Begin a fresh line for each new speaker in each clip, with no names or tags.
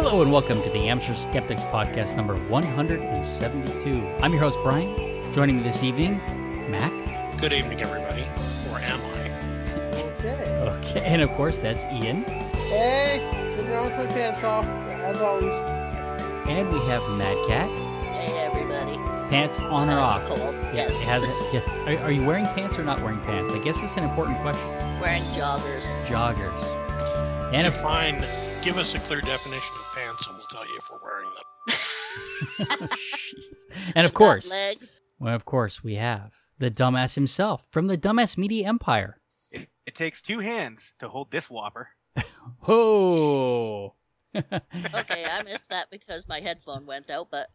Hello and welcome to the Amateur Skeptics Podcast number 172. I'm your host, Brian. Joining me this evening, Mac.
Good evening, everybody. Or am I?
Okay.
Okay, and of course, that's Ian.
Hey, sitting around with my pants off, as always.
And we have Mad Cat.
Hey everybody.
Pants on or oh, off?
Cold.
Yeah,
Yes.
it has- yeah. Are, are you wearing pants or not wearing pants? I guess it's an important question.
Wearing joggers.
Joggers. And of
Define, give us a clear definition tell you if we're wearing them.
and of course,
Legs.
well, of course, we have the dumbass himself from the Dumbass Media Empire.
It, it takes two hands to hold this whopper.
Oh.
Okay, I missed that because my headphone went out, but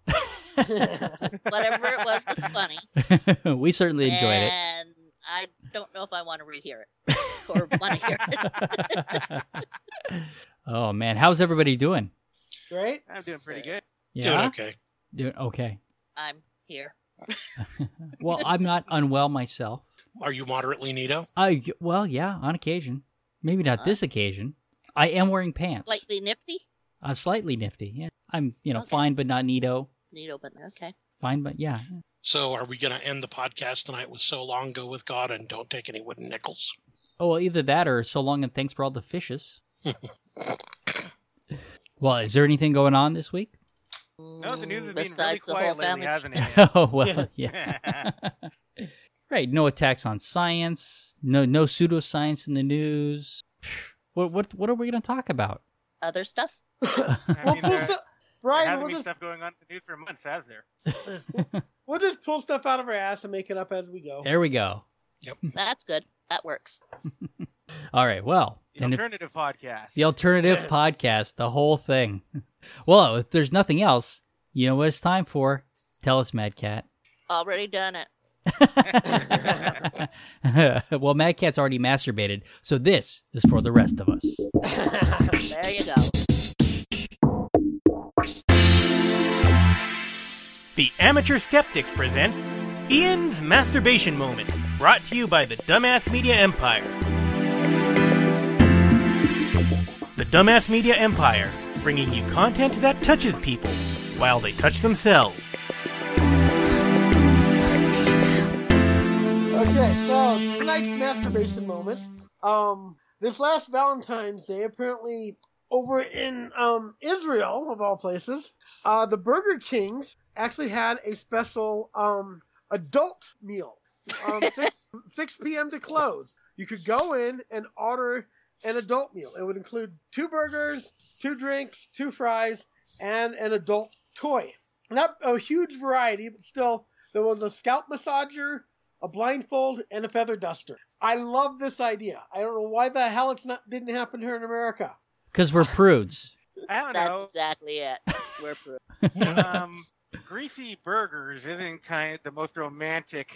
whatever it was was funny.
we certainly enjoyed it.
and I don't know if I want to rehear it or want to hear it.
oh man, how's everybody doing?
Great.
I'm doing pretty good.
Doing okay.
Doing okay.
I'm here.
Well, I'm not unwell myself.
Are you moderately neato?
I well, yeah, on occasion. Maybe not this occasion. I am wearing pants.
Slightly nifty.
I'm slightly nifty. Yeah, I'm you know
Okay.
fine but not neato.
Neato, but okay.
Fine but yeah.
So are we going to end the podcast tonight with So Long Go With God and Don't Take Any Wooden Nickels?
Oh well, either that or so long and thanks for all the fishes. well, is there anything going on this week?
No, the news has been really
besides
quiet lately, hasn't it?
oh well, yeah. right. No attacks on science. No no pseudoscience in the news. What what what are we going to talk about?
Other stuff.
I
Well,
mean,
pull
there,
stu-
there
Brian,
hasn't
we'll
been
just,
stuff going on in the news for months, has there?
we'll just pull stuff out of our ass and make it up as we go.
There we go. Yep.
That's good. That works.
All right. Well,
The alternative podcast.
the alternative podcast, the whole thing. Well, if there's nothing else, you know what it's time for? Tell us, Mad Cat.
Already done it.
well, Mad Cat's already masturbated, so this is for the rest of us.
There you go.
The Amateur Skeptics present Ian's Masturbation Moment, brought to you by the Dumbass Media Empire. The Dumbass Media Empire, bringing you content that touches people while they touch themselves.
Okay, so tonight's masturbation moment. Um, this last Valentine's Day, apparently over in um Israel of all places, uh, the Burger Kings actually had a special um adult meal. Um, six, 6 p.m. to close. You could go in and order an adult meal. It would include two burgers, two drinks, two fries, and an adult toy. Not a huge variety, but still, there was a scalp massager, a blindfold, and a feather duster. I love this idea. I don't know why the hell it's not didn't happen here in America.
Because we're prudes.
I don't
That's
know.
That's exactly it. We're proof.
um, greasy burgers isn't kind of the most romantic,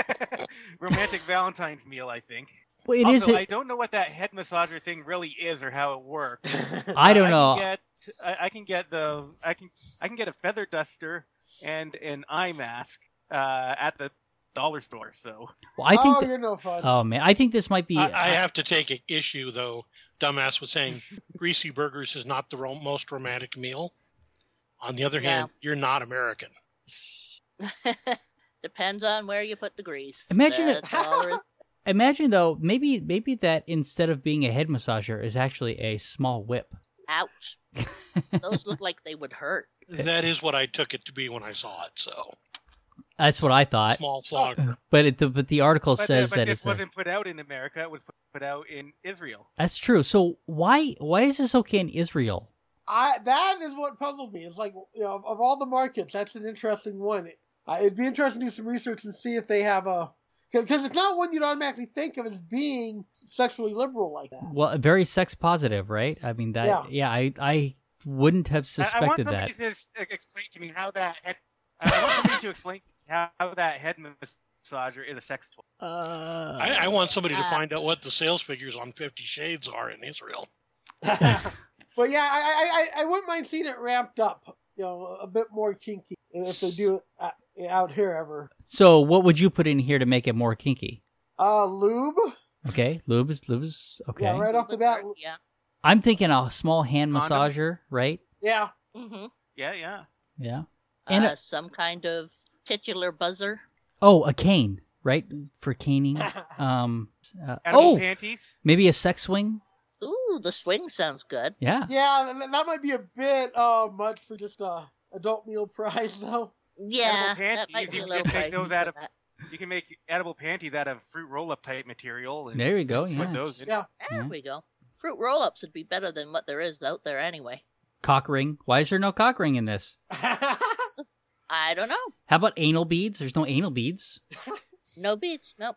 romantic Valentine's meal. I think.
Well, it
also,
is-
I don't know what that head massager thing really is or how it works.
I don't
I
know.
Can get, I, I can get the I can I can get a feather duster and an eye mask uh, at the dollar store. So
Well, I think.
oh,
that-
you're no fun.
oh man, I think this might be.
I, I have to take a issue, though. Dumbass was saying greasy burgers is not the ro- most romantic meal. On the other hand, you're not American.
Depends on where you put the grease.
Imagine it-
That's all there is.
Imagine though, maybe maybe that instead of being a head massager is actually a small whip.
Ouch. Those look like they would hurt.
That is what I took it to be when I saw it. So
That's what I thought.
small flogger.
But it, the, but the article
but,
says
but
that
this
it's a-
wasn't put out in America. It was put out in Israel.
that's true. So why why is this okay in Israel?
I that is what puzzled me. It's like you know, of all the markets, that's an interesting one. Uh, it'd be interesting to do some research and see if they have a because it's not one you'd automatically think of as being sexually liberal like that.
Well, very sex positive, right? I mean that. Yeah,
Yeah.
I I wouldn't have
I- I, want
suspected
somebody
that.
to s- explain to me how that head. I want somebody to explain how, how that head massager is a sex toy.
Uh,
I, I want somebody to
Uh,
find out what the sales figures on Fifty Shades are in Israel.
but yeah, I, I I I wouldn't mind seeing it ramped up. You know, a bit more kinky if they do it uh, out here ever.
so what would you put in here to make it more kinky?
Uh, lube.
Okay, lube is lube is okay.
Yeah, right off the bat.
Yeah.
I'm thinking a small hand
Condoms?
massager, right?
Yeah.
hmm
Yeah, yeah.
Yeah. And
Uh,
a-
some kind of titular buzzer.
Oh, a cane, right? For caning. Um. uh, oh,
panties.
maybe a sex swing.
Ooh, the swing sounds good.
Yeah.
yeah, that might be a bit uh, much for just a adult meal prize though.
Yeah, that
panties,
might be
you
a
can
little
just make those out of-
that.
You can make edible panties out of fruit roll-up type material and
There you go. Yeah.
put
Yeah.
those in.
Yeah.
There
Yeah.
we go. Fruit roll-ups would be better than what there is out there anyway.
Cock ring. Why is there no cock ring in this?
I don't know.
How about anal beads? There's no anal beads.
No beads. Nope.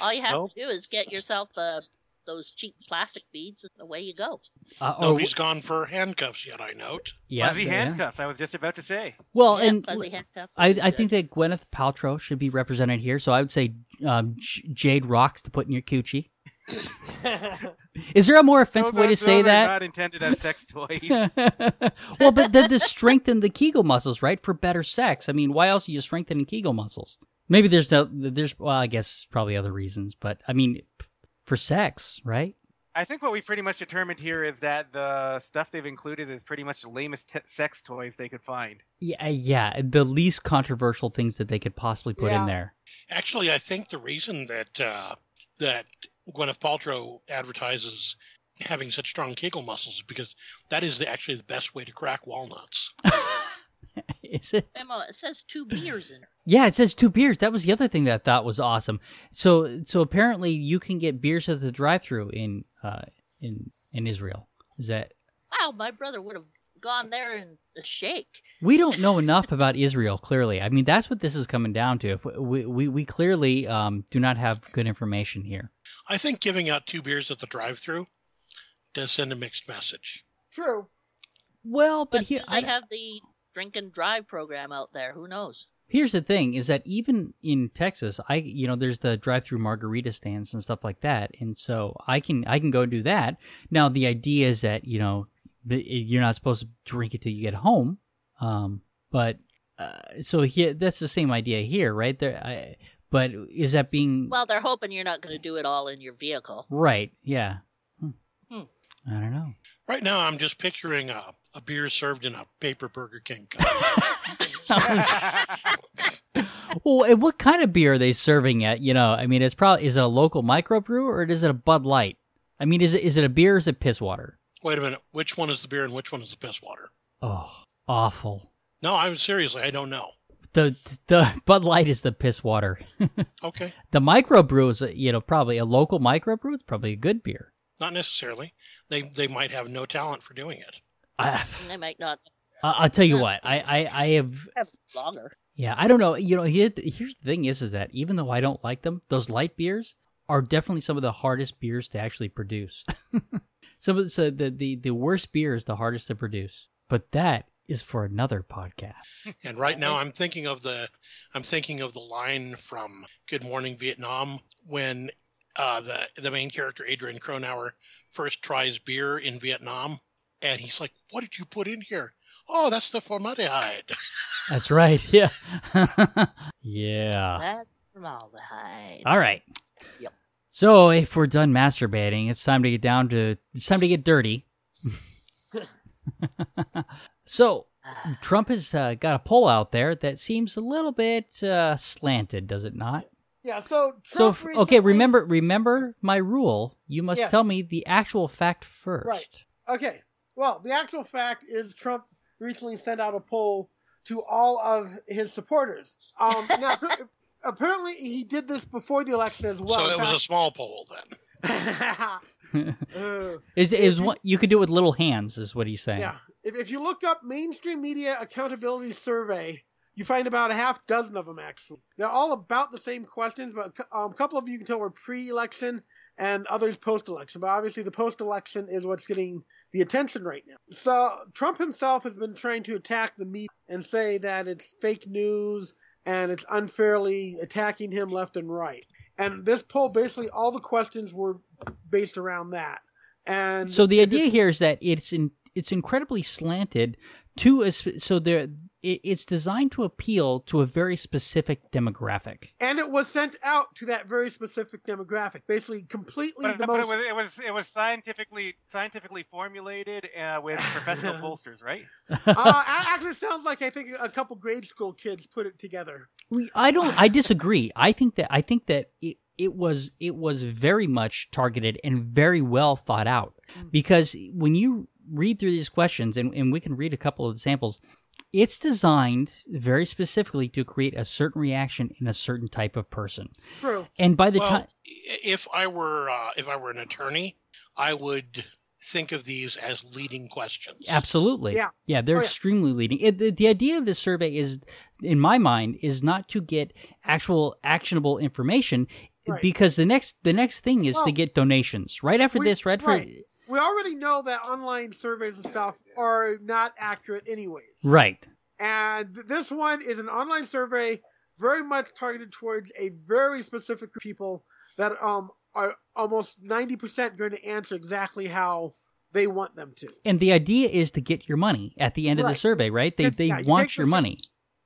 All you have
Nope.
to do is get yourself uh, those cheap plastic beads, and away you go.
Uh, oh,
Nobody's gone for handcuffs yet, I note.
yeah,
Fuzzy
yeah.
handcuffs. I was just about to say.
Well,
yeah,
and
fuzzy handcuffs.
I, I think that Gwyneth Paltrow should be represented here. So I would say um, J- Jade rocks to put in your coochie. Is there a more offensive
Those
way to say that?
Not intended as sex toys.
well, but then to strengthen the Kegel muscles, right, for better sex. I mean, why else are you strengthening Kegel muscles? Maybe there's no, there's, well, I guess probably other reasons, but I mean, f- for sex, right?
I think what we pretty much determined here is that the stuff they've included is pretty much the lamest t- sex toys they could find.
Yeah, yeah, the least controversial things that they could possibly put in there.
Actually, I think the reason that uh, that Gwyneth Paltrow advertises having such strong Kegel muscles is because that is the, actually the best way to crack walnuts.
Is it?
Memo, it says two beers in her.
Yeah, it says two beers. That was the other thing that I thought was awesome. So, so apparently you can get beers at the drive-through in, uh, in in Israel. Is that
Wow, my brother would have gone there in a shake.
we don't know enough about Israel. Clearly, I mean that's what this is coming down to. If we we, we clearly um, do not have good information here.
I think giving out two beers at the drive-through does send a mixed message.
True.
Well, but,
But
here
do
I,
have the drink and drive program out there. Who knows?
here's the thing: is that even in Texas, I you know there's the drive-through margarita stands and stuff like that, and so I can I can go do that. Now the idea is that you know you're not supposed to drink it till you get home, um, but uh, so here that's the same idea here, right? There, I, but is that being
Well, they're hoping you're not going to do it all in your vehicle.
right? Yeah. Hmm.
Hmm.
I don't know.
Right now, I'm just picturing a, a beer served in a paper Burger King cup.
well, and what kind of beer are they serving at? You know, I mean, it's probably is it a local microbrew or is it a Bud Light? I mean, is it is it a beer or is it piss water?
Wait a minute, which one is the beer and which one is the piss water?
Oh, awful.
No, I'm seriously, I don't know.
The the Bud Light is the piss water.
Okay,
the microbrew is, you know, probably a local microbrew. It's probably a good beer.
not necessarily. They they might have no talent for doing it.
I,
And they might not
I- I'll tell you what. I, I, I have.
have longer.
Yeah, I don't know. You know, here's the thing: is is that even though I don't like them, those light beers are definitely some of the hardest beers to actually produce. some of the, so the, the the worst beer is the hardest to produce, but that is for another podcast.
And right now, I'm thinking of the I'm thinking of the line from Good Morning Vietnam when uh, the the main character Adrian Cronauer first tries beer in Vietnam, and he's like, "What did you put in here?" Oh, that's the formaldehyde.
That's right. Yeah. yeah.
That's formaldehyde.
All right.
Yep.
So if we're done masturbating, it's time to get down to it's time to get dirty. so Trump has uh, got a poll out there that seems a little bit uh, slanted, does it not?
Yeah. So
So
Trump
f-
recently-
okay, remember remember my rule. You must
Yes.
tell me the actual fact first.
Right. Okay. Well, the actual fact is Trump recently sent out a poll to all of his supporters. Um, now, apparently, he did this before the election as well.
so it was a small poll then.
Uh,
is is what you could do with little hands? Is what he's saying.
yeah. If, if you look up mainstream media accountability survey, you find about a half dozen of them actually. They're all about the same questions, but um, a couple of you can tell were pre-election and others post-election. But obviously, the post-election is what's getting the attention right now. So Trump himself has been trying to attack the media and say that it's fake news and it's unfairly attacking him left and right. And this poll, basically, all the questions were based around that. And
So the idea here is that it's in it's incredibly slanted to a so there it's designed to appeal to a very specific demographic.
and it was sent out to that very specific demographic. Basically, completely
But,
the
but
most.
it was it was it was scientifically scientifically formulated uh, with professional pollsters, right?
uh, actually, it sounds like I think a couple grade school kids put it together.
We- I don't. I disagree. I think that I think that it, it was it was very much targeted and very well thought out because when you read through these questions and, and we can read a couple of the samples, it's designed very specifically to create a certain reaction in a certain type of person.
True.
And by the
well,
time
if I were uh, if I were an attorney, I would think of these as leading questions.
Absolutely.
Yeah.
Yeah, they're
Oh, yeah.
extremely leading. It, the, the idea of this survey is, in my mind, is not to get actual actionable information
Right.
because the next the next thing is to get donations. Right after
we-
this, right after
right. We already know that online surveys and stuff are not accurate, anyways.
right.
And this one is an online survey, very much targeted towards a very specific group of people that um are almost ninety percent going to answer exactly how they want them to.
And the idea is to get your money at the end of the survey, right? They
Yes,
they
yeah,
want
take
your
the sur-
money.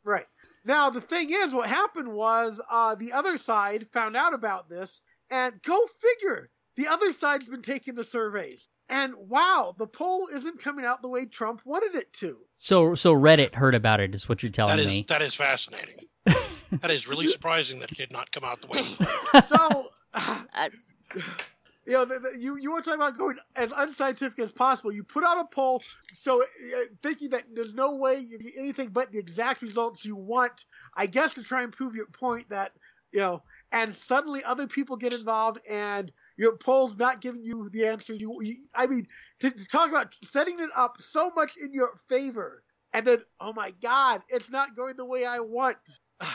Right. Now the thing is, what happened was uh, the other side found out about this, and go figure, the other side's been taking the surveys, and wow, the poll isn't coming out the way Trump wanted it to.
So so Reddit heard about it is what you're telling
That is
me.
that is fascinating. that is really surprising that it did not come out the way.
So.
I,
you know, the, the, you you want to talk about going as unscientific as possible. You put out a poll, so uh, thinking that there's no way you get anything but the exact results you want. I guess to try and prove your point that you know, and suddenly other people get involved, and your poll's not giving you the answer you. you I mean, to, to talk about setting it up so much in your favor, and then oh my God, it's not going the way I want.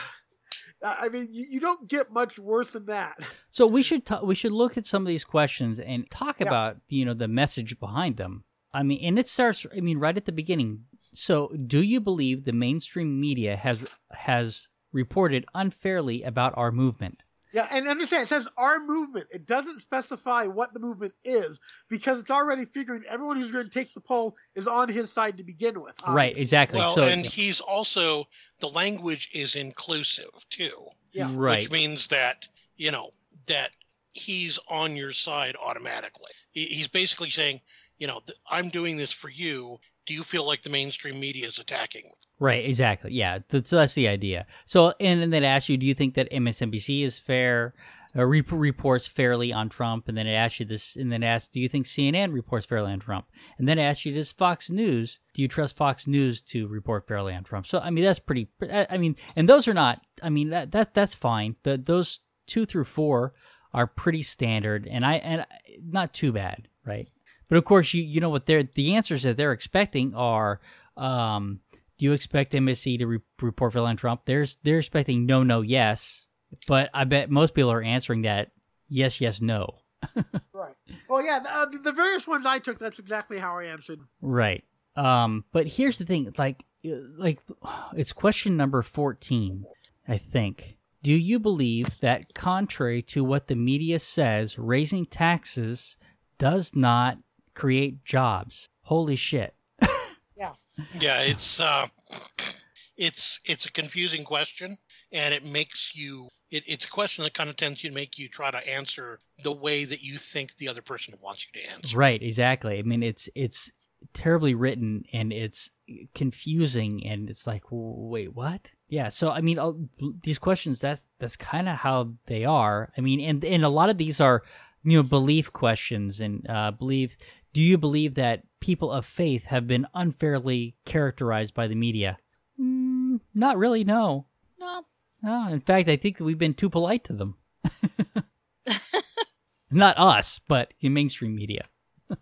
I mean, you, you don't get much worse than that.
So we should ta- we should look at some of these questions and talk
Yeah.
about you know the message behind them. I mean, and it starts. I mean, right at the beginning. So, do you believe the mainstream media has has reported unfairly about our movement?
Yeah, and understand it says our movement. It doesn't specify what the movement is because it's already figuring everyone who's going to take the poll is on his side to begin with.
Right, exactly.
Well,
so,
and he's also the language is inclusive too,
Yeah.
right,
which means that you know that he's on your side automatically. He's basically saying, you know, I'm doing this for you. Do you feel like the mainstream media is attacking?
right, exactly. Yeah, that's, that's the idea. So, and then it asks you, do you think that MSNBC is fair? Uh, rep- reports fairly on Trump, and then it asks you this, and then asks, do you think CNN reports fairly on Trump? And then it asks you, does Fox News, do you trust Fox News to report fairly on Trump? So, I mean, that's pretty. I I mean, and those are not. I mean, that that that's fine. The those two through four are pretty standard, and I and not too bad, right? But of course, you you know what they're the answers that they're expecting are. Um, do you expect MSC to re- report fairly on Trump? There's they're expecting no, no, yes, but I bet most people are answering that yes, yes, no.
Right. Well, yeah, the, uh, the various ones I took, that's exactly how I answered.
Right. Um, but here's the thing, like, uh, like, it's question number fourteen, I think. Do you believe that, contrary to what the media says, raising taxes does not create jobs? Holy shit!
Yeah, Yeah, it's uh, it's it's a confusing question, and it makes you. It, it's a question that kind of tends to make you try to answer the way that you think the other person wants you to answer.
Right. Exactly. I mean, it's it's terribly written and it's confusing, and it's like, wait, what? Yeah. So I mean, uh, these questions that's that's kind of how they are. I mean, and and a lot of these are you know belief questions and uh, believe. Do you believe that people of faith have been unfairly characterized by the media? Mm, not really. No.
no,
No. In fact, I think that we've been too polite to them. Not us, but in mainstream media.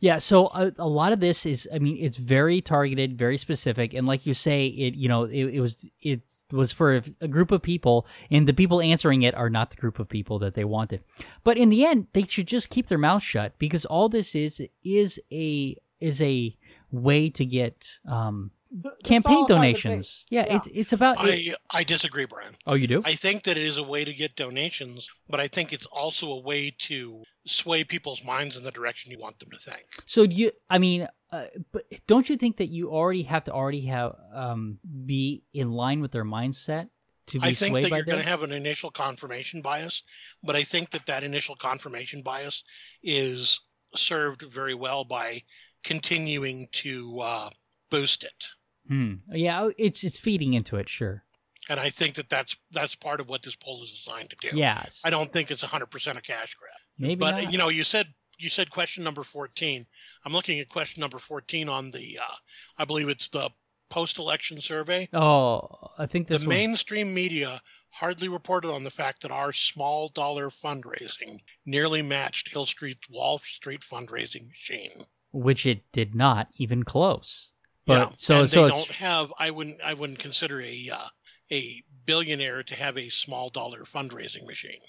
yeah, so a, a lot of this is, I mean, it's very targeted, very specific, and like you say, it, you know, it, it was it was for a, a group of people, and the people answering it are not the group of people that they wanted. But in the end, they should just keep their mouth shut because all this is is a is a way to get um,
To- to
campaign
the
donations. Yeah,
Yeah.
it's it's about.
I I disagree, Brian.
oh, you do?
I think that it is a way to get donations, but I think it's also a way to sway people's minds in the direction you want them to think.
So do you, I mean, uh, but don't you think that you already have to already have um, be in line with their mindset to be
I think
swayed
that
by
you're going to have an initial confirmation bias, but I think that that initial confirmation bias is served very well by continuing to uh, boost it.
Hmm. Yeah, oh, it's it's feeding into it, sure.
And I think that that's that's part of what this poll is designed to do.
Yes.
I don't think it's 100% a cash grab.
Maybe
but
not.
you know, you said you said question number 14. I'm looking at question number 14 on the uh, I believe it's the post-election survey.
oh, I think this
the
one-
mainstream media hardly reported on the fact that our small dollar fundraising nearly matched Hillary's Wall Street fundraising machine.
which it did not even close. But
yeah.
so
and
so
they don't have. I wouldn't. I wouldn't consider a uh, a billionaire to have a small dollar fundraising machine.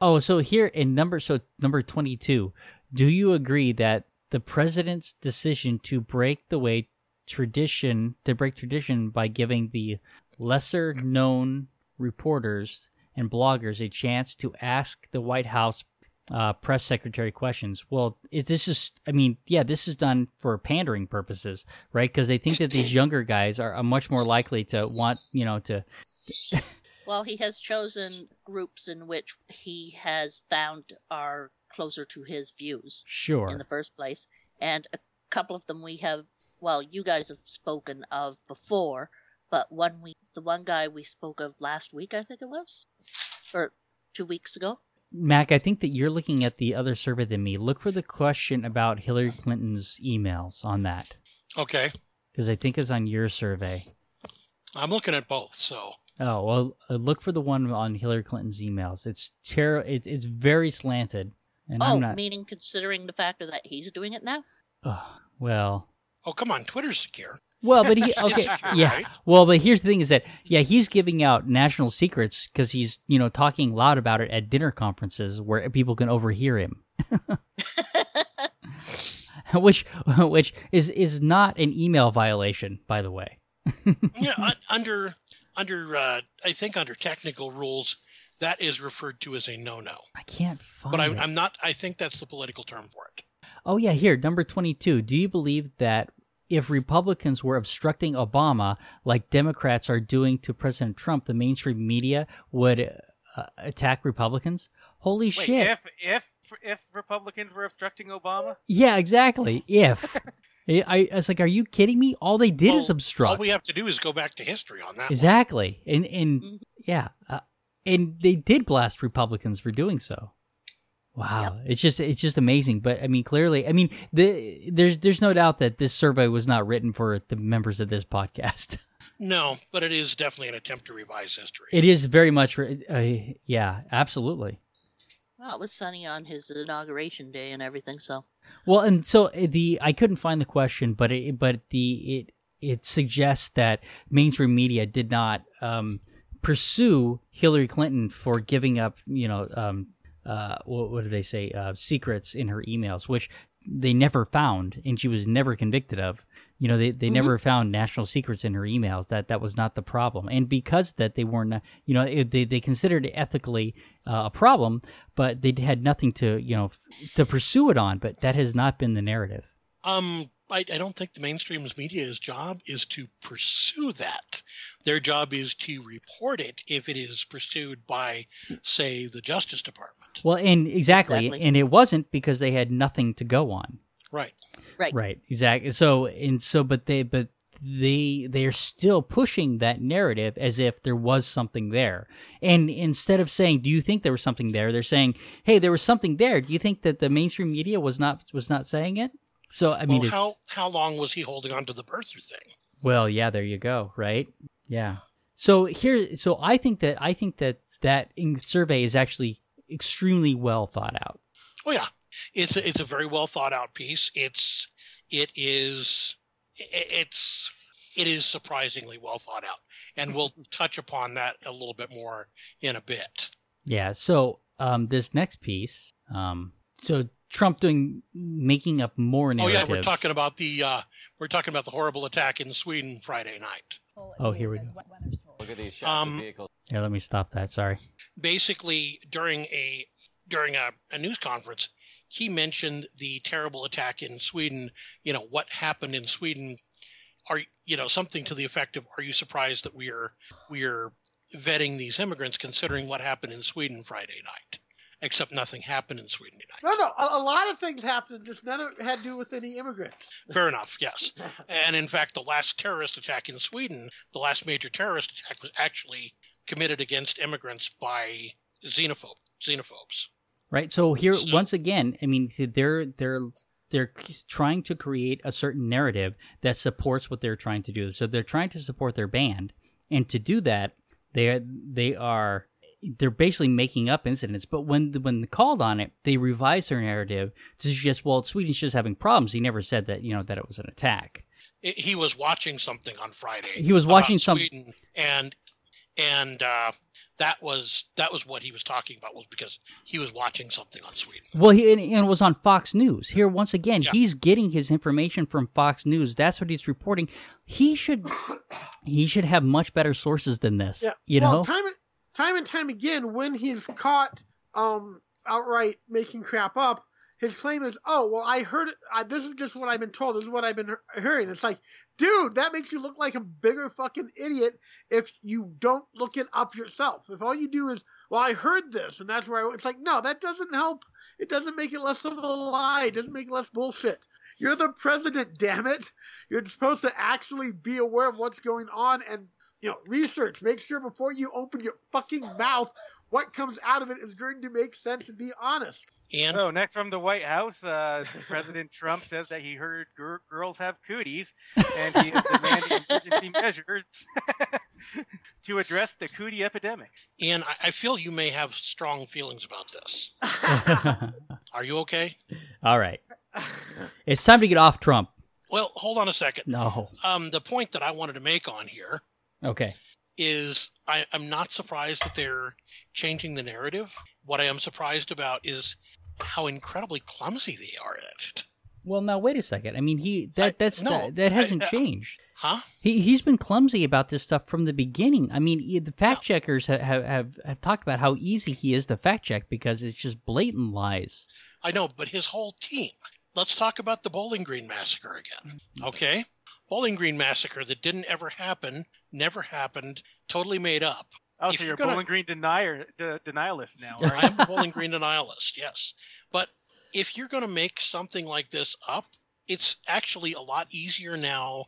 oh so here in number so number twenty two. Do you agree that the president's decision to break the way tradition to break tradition by giving the lesser known reporters and bloggers a chance to ask the White House uh, press secretary questions. Well, it, this is, I mean, yeah, this is done for pandering purposes, right? Because they think that these younger guys are, are much more likely to want, you know, to.
Well, he has chosen groups in which he has found are closer to his views
Sure.
in the first place, and a couple of them we have. Well, you guys have spoken of before, but one we, the one guy we spoke of last week, I think it was, or two weeks ago.
Mac, I think that you're looking at the other survey than me. Look for the question about Hillary Clinton's emails on that,
Okay,
because I think it's on your survey.
I'm looking at both. So
Oh well, uh, look for the one on Hillary Clinton's emails. It's ter- it, It's very slanted, and
oh,
I'm not.
meaning considering the factor that he's doing it now.
Ugh, well,
oh come on, Twitter's secure.
Well, but he okay, yeah. Well, but here's the thing: is that yeah, he's giving out national secrets because he's you know talking loud about it at dinner conferences where people can overhear him. which which is is not an email violation, by the way.
yeah, un- under under uh, I think under technical rules, that is referred to as a no-no.
I can't find
But I,
it.
I'm not. I think that's the political term for it.
Oh yeah, here number twenty-two. Do you believe that if Republicans were obstructing Obama like Democrats are doing to President Trump, the mainstream media would uh, attack Republicans? Holy
Wait,
shit!
if if if Republicans were obstructing Obama,
Yeah, exactly. If I, I I was like, are you kidding me? All they did is obstruct.
All we have to do is go back to history on that. one.
exactly, and and
Mhm.
yeah, uh, and they did blast Republicans for doing so. Wow, it's just it's just amazing. But I mean, clearly, I mean, the there's there's no doubt that this survey was not written for the members of this podcast.
No, but it is definitely an attempt to revise history.
It is very much, for, uh, yeah, absolutely.
Well, it was sunny on his inauguration day and everything, so
Well, and so uh, the I couldn't find the question, but it but the it it suggests that mainstream media did not um, pursue Hillary Clinton for giving up, you know, um, uh, what, what do they say, uh, secrets in her emails, which they never found, and she was never convicted of. You know, they, they
Mhm.
never found national secrets in her emails. That that was not the problem, and because that they weren't, uh, you know, it, they they considered it ethically uh, a problem, but they had nothing to you know f- to pursue it on. But that has not been the narrative.
Um, I, I don't think the mainstream media's job is to pursue that. Their job is to report it if it is pursued by, say, the Justice Department.
Well, and exactly,
Exactly.
and it wasn't because they had nothing to go on.
Right.
right.
Right, exactly. So and so, but they but they they are still pushing that narrative as if there was something there. And instead of saying, "Do you think there was something there?" they're saying, "Hey, there was something there." Do you think that the mainstream media was not was not saying it? So I mean,
well, how how long was he holding on to the birther thing?
well, yeah, there you go. Right, yeah. So here, so I think that I think that that in- survey is actually extremely well thought out.
Oh yeah, it's a, it's a very well thought out piece. It's it is it's it is surprisingly well thought out, and we'll touch upon that a little bit more in a bit.
Yeah. So um, this next piece, um, so Trump doing making up more narratives.
Oh yeah, we're talking about the uh, we're talking about the horrible attack in Sweden Friday night.
Oh, here we go.
Look at these shots
Um,
of vehicles.
Here, let me stop that. Sorry.
Basically, during a during a, a news conference, he mentioned the terrible attack in Sweden. You know what happened in Sweden. Are you know something to the effect of Are you surprised that we are we are vetting these immigrants considering what happened in Sweden Friday night? Except nothing happened in Sweden tonight.
No, no, a, a lot of things happened. Just none of it had to do with any immigrants.
Fair enough, yes. And in fact, the last terrorist attack in Sweden, the last major terrorist attack was actually committed against immigrants by xenophobe, xenophobes.
Right. So here,
So-
once again, I mean, they're they're they're trying to create a certain narrative that supports what they're trying to do. So they're trying to support their band, and to do that, they they are they're basically making up incidents. But when when called on it, they revise their narrative to suggest, well, Sweden's just having problems. He never said that you know that it was an attack.
It, he was watching something on Friday.
He was watching
about
some-
Sweden, and and uh, that was that was what he was talking about was because he was watching something on Sweden.
Well, he, and, and it was on Fox News. Here, once again,
Yeah.
he's getting his information from Fox News. That's what he's reporting. He should he should have much better sources than this.
Yeah.
You
well,
know,
time and time and time again, when he's caught um outright making crap up, his claim is, "Oh, well, I heard it. I, this is just what I've been told. This is what I've been hearing." It's like, dude, that makes you look like a bigger fucking idiot if you don't look it up yourself. If all you do is, "Well, I heard this," and that's where I, it's like, no, that doesn't help. It doesn't make it less of a lie. It doesn't make it less bullshit. You're the president, damn it. You're supposed to actually be aware of what's going on and you know, research. Make sure before you open your fucking mouth, what comes out of it is going to make sense and be honest.
And
So next from the White House, uh, President Trump says that he heard gir- girls have cooties, and he is demanding emergency measures to address the cootie epidemic.
and I, I feel you may have strong feelings about this. Are you okay?
all right. It's time to get off Trump.
Well, hold on a second.
No.
Um, the point that I wanted to make on here
Okay.
is I, I'm not surprised that they're changing the narrative. What I am surprised about is how incredibly clumsy they are at it.
Well, now wait a second. I mean, he that
I-
that's
no,
that, that hasn't
I- I-
changed.
Huh?
He he's been clumsy about this stuff from the beginning. I mean, he- the fact checkers have, have have have talked about how easy he is to fact check because it's just blatant lies.
I know, but his whole team. Let's talk about the Bowling Green massacre again. Mm-hmm. Okay? Bowling Green massacre that didn't ever happen, never happened, totally made up.
Oh,
If
so
you're
you're a
gonna-
Bowling Green denier, de- denialist now, you?
I'm a Bowling Green denialist, yes. But if you're going to make something like this up, it's actually a lot easier now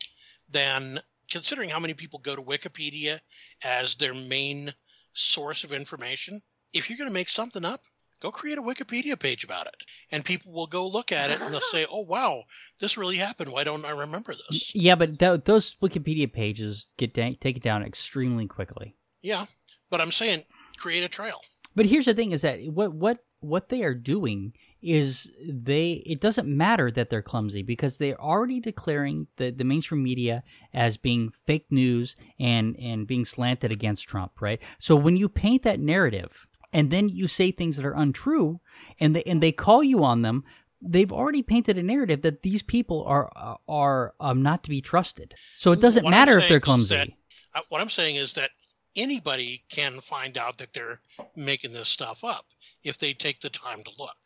than considering how many people go to Wikipedia as their main source of information. If you're going to make something up, go create a Wikipedia page about it. And people will go look at it and they'll say, oh, wow, this really happened. Why don't I remember this?
Yeah, but th- those Wikipedia pages get da- taken down extremely quickly.
Yeah. But I'm saying create a trail.
But here's the thing: is that what what what they are doing is they it doesn't matter that they're clumsy because they're already declaring the, the mainstream media as being fake news and and being slanted against Trump, right? So when you paint that narrative and then you say things that are untrue and they and they call you on them, they've already painted a narrative that these people are are um, not to be trusted. So it doesn't
What
matter if they're clumsy.
that- Uh, what I'm saying is that anybody can find out that they're making this stuff up if they take the time to look.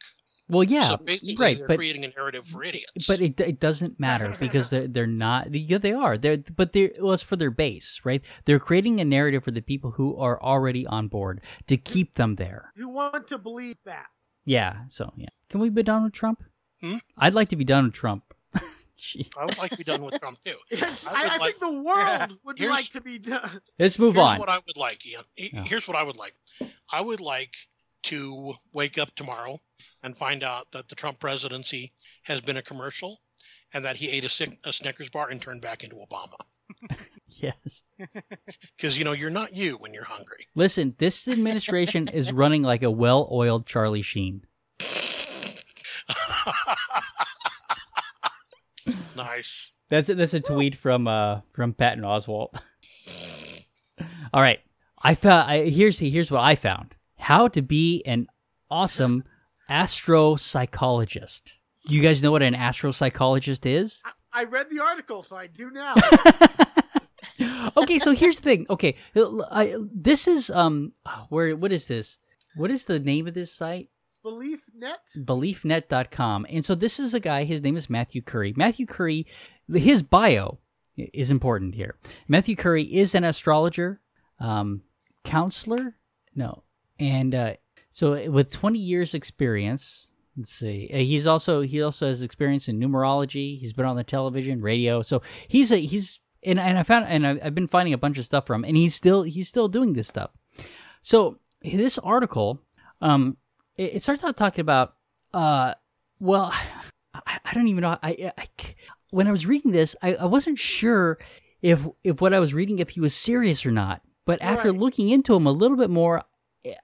Well, yeah,
so basically,
right,
they're
but
creating a narrative for idiots.
But it, it doesn't matter because they're, they're not. Yeah, they are. They're but they it was for their base, right? They're creating a narrative for the people who are already on board to keep them there.
You want to believe that.
Yeah. So yeah, can we be done with Trump?
Hmm?
I'd like to be done with Trump. Gee.
I would like to be done with Trump too.
I,
would
I
like-
think the world would like to be done.
Let's move
Here's
on.
what I would like, Ian. He-
Yeah.
Here's what I would like. I would like to wake up tomorrow and find out that the Trump presidency has been a commercial and that he ate a, a Snickers bar and turned back into Obama.
Yes.
Because, you know, you're not you when you're hungry.
Listen, this administration is running like a well-oiled Charlie Sheen.
nice.
That's a, that's a tweet from uh from Patton Oswalt. All right, I found. I, here's here's what I found: how to be an awesome astropsychologist. You guys know what an astropsychologist is?
I read the article, so I do now.
okay, so here's the thing. Okay, I, this is um, where what is this? What is the name of this site?
BeliefNet.
beliefnet.com. And so this is the guy, his name is Matthew Curry. Matthew Curry, his bio is important here. Matthew Curry is an astrologer, um, counselor, no, and uh, so with 20 years experience, let's see, uh, he's also he also has experience in numerology. He's been on the television, radio, so he's a he's and, and I found and I- I've been finding a bunch of stuff from him, and he's still he's still doing this stuff. So this article, um, it, it starts out talking about, uh, well, I, I don't even know. I, I when I was reading this, I, I wasn't sure if if what I was reading if he was serious or not. But after
Right.
looking into him a little bit more,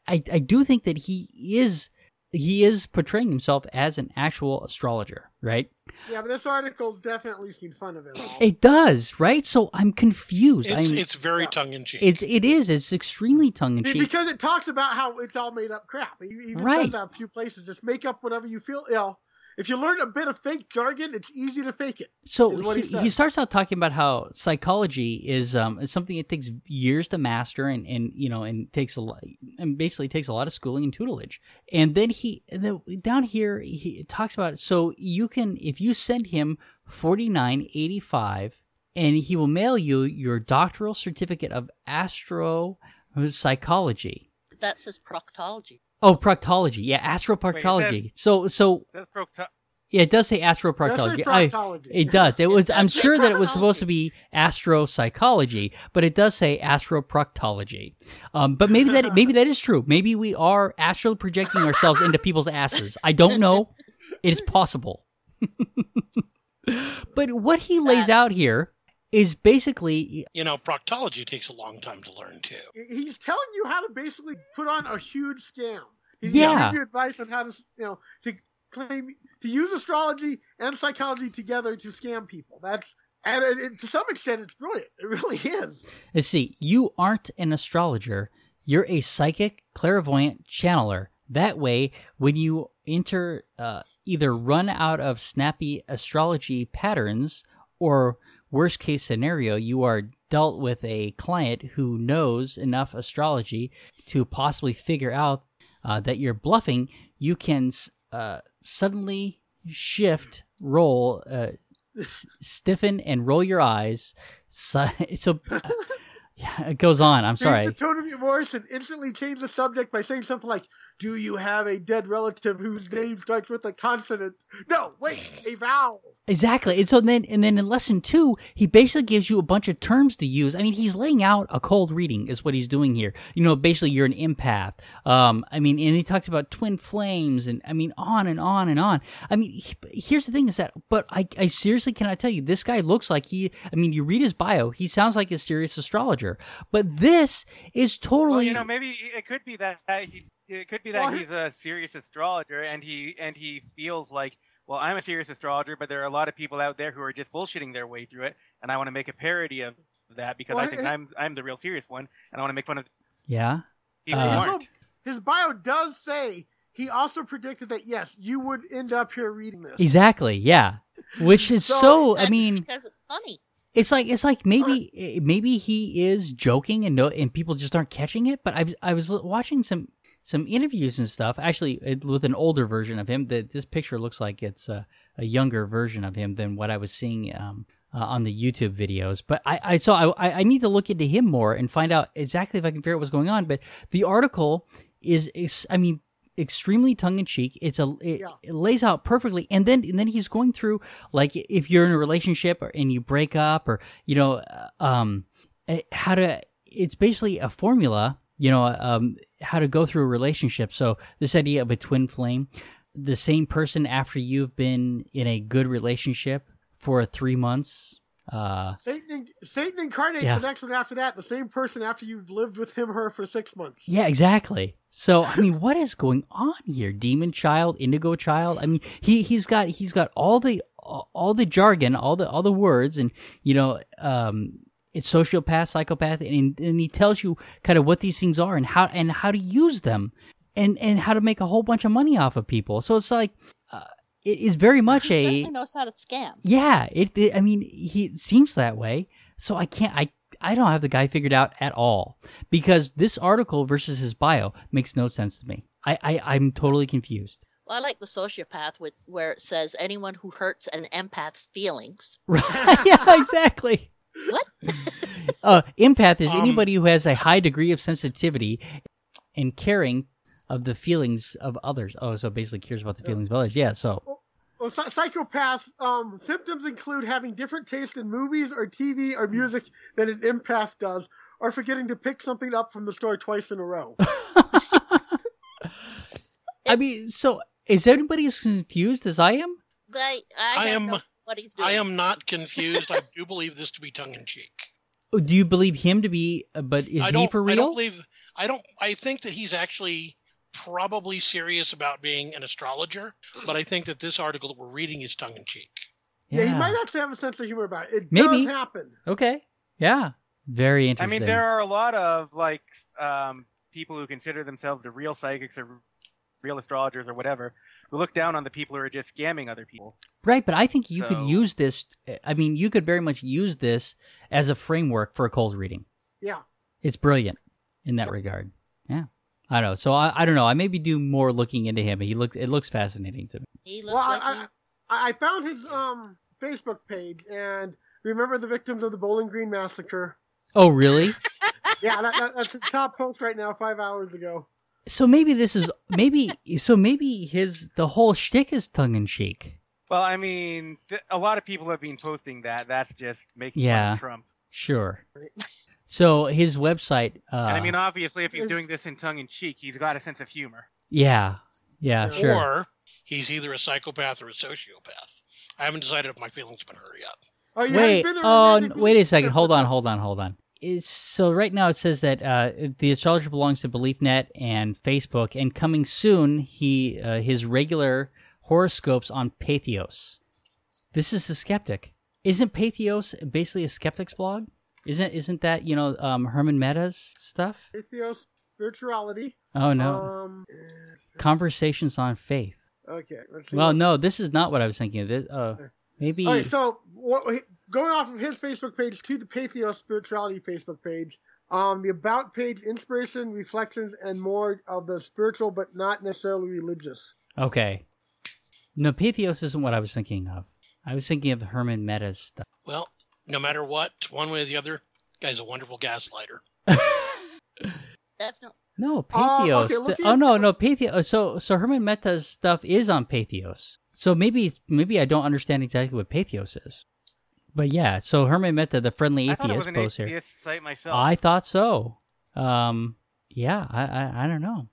I I do think that he is he is portraying himself as an actual astrologer, right?
Yeah, but this article's definitely making fun of him.
It does, right? So I'm confused.
It's
I'm,
it's very
yeah.
tongue in cheek.
it's it is. It's extremely tongue in cheek
Because it talks about how it's all made up crap. It even
Right.
says that a few places. Just make up whatever you feel. You know, if you learn a bit of fake jargon, it's easy to fake it.
So
what
he,
he
he, starts out talking about how psychology is um is something that takes years to master and, and you know and takes a lot and basically takes a lot of schooling and tutelage. And then he and then down here he talks about so you can if you send him forty nine eighty five and he will mail you your doctoral certificate of astro psychology.
That says proctology.
Oh, proctology. Yeah, astroproctology. So so
That's procto-
yeah, it does say
That's
astroproctology.
like
I- it does. It was. I'm sure that it was supposed to be astropsychology, but it does say astroproctology. Um, but maybe that maybe that is true. Maybe we are astral projecting ourselves into people's asses. I don't know. It is possible. but what he lays out here is basically
you know, proctology takes a long time to learn too.
He's telling you how to basically put on a huge scam. He's
Yeah.
giving you advice on how to, you know, to claim to use astrology and psychology together to scam people. That's and it, it- to some extent, it's brilliant. It really is.
Let's see. You aren't an astrologer. You're a psychic, clairvoyant channeler. That way, when you enter, uh, either run out of snappy astrology patterns, or worst case scenario, you are dealt with a client who knows enough astrology to possibly figure out uh, that you're bluffing. You can uh, suddenly shift, roll, uh, s- stiffen, and roll your eyes. So, so yeah, it goes on. I'm
Change
sorry.
the tone of your voice and instantly change the subject by saying something like, "Do you have a dead relative whose name starts with a consonant?" No, wait, a vowel.
Exactly. And so then and then in lesson two, he basically gives you a bunch of terms to use. I mean, he's laying out a cold reading is what he's doing here. You know, basically you're an empath. Um, I mean, and he talks about twin flames and I mean on and on and on. I mean, he, here's the thing is that but I I seriously cannot tell you this guy looks like he I mean, you read his bio, he sounds like a serious astrologer. But this is totally
Well, you know, maybe it could be that uh, he. It could be that
Well,
he's a serious astrologer, and he and he feels like, well, I'm a serious astrologer, but there are a lot of people out there who are just bullshitting their way through it, and I want to make a parody of that because
Well,
I think
he-
I'm I'm the real serious one, and I want to make fun of
Yeah.
people
Uh,
aren't.
his bio does say he also predicted that yes, you would end up here reading this.
Exactly. Yeah. Which is
So-
so I mean
because it's funny.
It's like it's like maybe eh, maybe he is joking and no and people just aren't catching it. But I was I was watching some some interviews and stuff actually eh, with an older version of him. That this picture looks like it's a, a younger version of him than what I was seeing um, uh, on the YouTube videos. But I I saw I I need to look into him more and find out exactly if I can figure out what's going on. But the article is is I mean extremely tongue in cheek. It's a it,
Yeah.
it lays out perfectly, and then and then he's going through like if you're in a relationship or, and you break up, or you know, uh, um, eh, how to. It's basically a formula, you know, um, how to go through a relationship. So this idea of a twin flame, the same person after you've been in a good relationship for three months. Uh,
Satan, Satan incarnates
Yeah.
the next one after that. The same person after you've lived with him, or her for six months.
Yeah, exactly. So I mean, what is going on here? Demon child, indigo child. I mean, he he's got he's got all the all the jargon, all the all the words, and you know, um, it's sociopath, psychopath, and and he tells you kind of what these things are and how and how to use them, and and how to make a whole bunch of money off of people. So it's like uh, it is very much
He
a
certainly knows how to scam.
yeah. It, it I mean, he it seems that way. So I can't I. I don't have the guy figured out at all because this article versus his bio makes no sense to me. I, I I'm totally confused.
Well, I like the sociopath, with, where it says anyone who hurts an empath's feelings.
Right? yeah, exactly.
What?
Uh, empath is
Um,
anybody who has a high degree of sensitivity and caring of the feelings of others. Oh, so basically cares about the feelings of others. Yeah. So
Well, psy- psychopath um, symptoms include having different taste in movies or TV or music than an empath does, or forgetting to pick something up from the store twice in a row.
I mean, so is anybody as confused as I am?
I, I,
I am-
no what he's doing.
I am not confused. I do believe this to be tongue in cheek.
Oh, Do you believe him to be? uh, But is he
don't.
for
I
real?
don't believe. I don't. I think that he's actually probably serious about being an astrologer, but I think that this article that we're reading is tongue in cheek.
Yeah. he might actually have a sense of humor about it. It
Maybe.
does happen.
Okay. Yeah. Very interesting.
I mean, there are a lot of like um, people who consider themselves the real psychics or real astrologers or whatever, who look down on the people who are just scamming other people.
Right, but I think you could use this. I mean, you could very much use this as a framework for a cold reading.
Yeah.
It's brilliant in that regard. Yeah. I don't know. So I, I don't know. I maybe do more looking into him. He looks. It looks fascinating to me.
He looks
Well,
like
I- I, I found his um, Facebook page and remember the victims of the Bowling Green massacre.
Oh, really?
Yeah, that, that, that's his top post right now, five hours ago.
so maybe this is maybe. So maybe his the whole shtick is tongue in cheek.
Well, I mean, th- a lot of people have been posting that. That's just making fun
Yeah.
of Trump.
Sure. So his website. Uh,
and I mean, obviously, if he's doing this in tongue in cheek, he's got a sense of humor.
yeah, yeah,
Yeah.
sure.
Or he's either a psychopath or a sociopath. I haven't decided if my feelings have been hurt yet.
Oh, you
wait, oh,
romantic
n- wait a second. Hold on, hold on, hold on. It's, so right now it says that uh, the astrologer belongs to BeliefNet and Facebook, and coming soon, he uh, his regular horoscopes on Patheos. This is the skeptic. Isn't Patheos basically a skeptic's blog? Isn't isn't that you know um, Hemant Mehta's stuff?
Patheos spirituality.
Oh no,
Um,
conversations on faith.
okay.
Well, no, this is not what I was thinking. This, uh, maybe.
Okay, so what, going off of his Facebook page to the Patheos Spirituality Facebook page, um, the About page, inspiration, reflections, and more of the spiritual but not necessarily religious.
Okay. No, Patheos isn't what I was thinking of. I was thinking of Hemant Mehta's stuff.
Well, no matter what, one way or the other, guy's a wonderful gaslighter.
Definitely.
No,
Uh,
Patheos.
okay, looking
oh no, no Patheos. So so Hemant Mehta's stuff is on Patheos. So maybe maybe I don't understand exactly what Patheos is. But yeah, so Hemant Mehta, the friendly
I thought it was
atheist
an
post here.
atheist site myself.
I thought so. Um, yeah, I, I I don't know.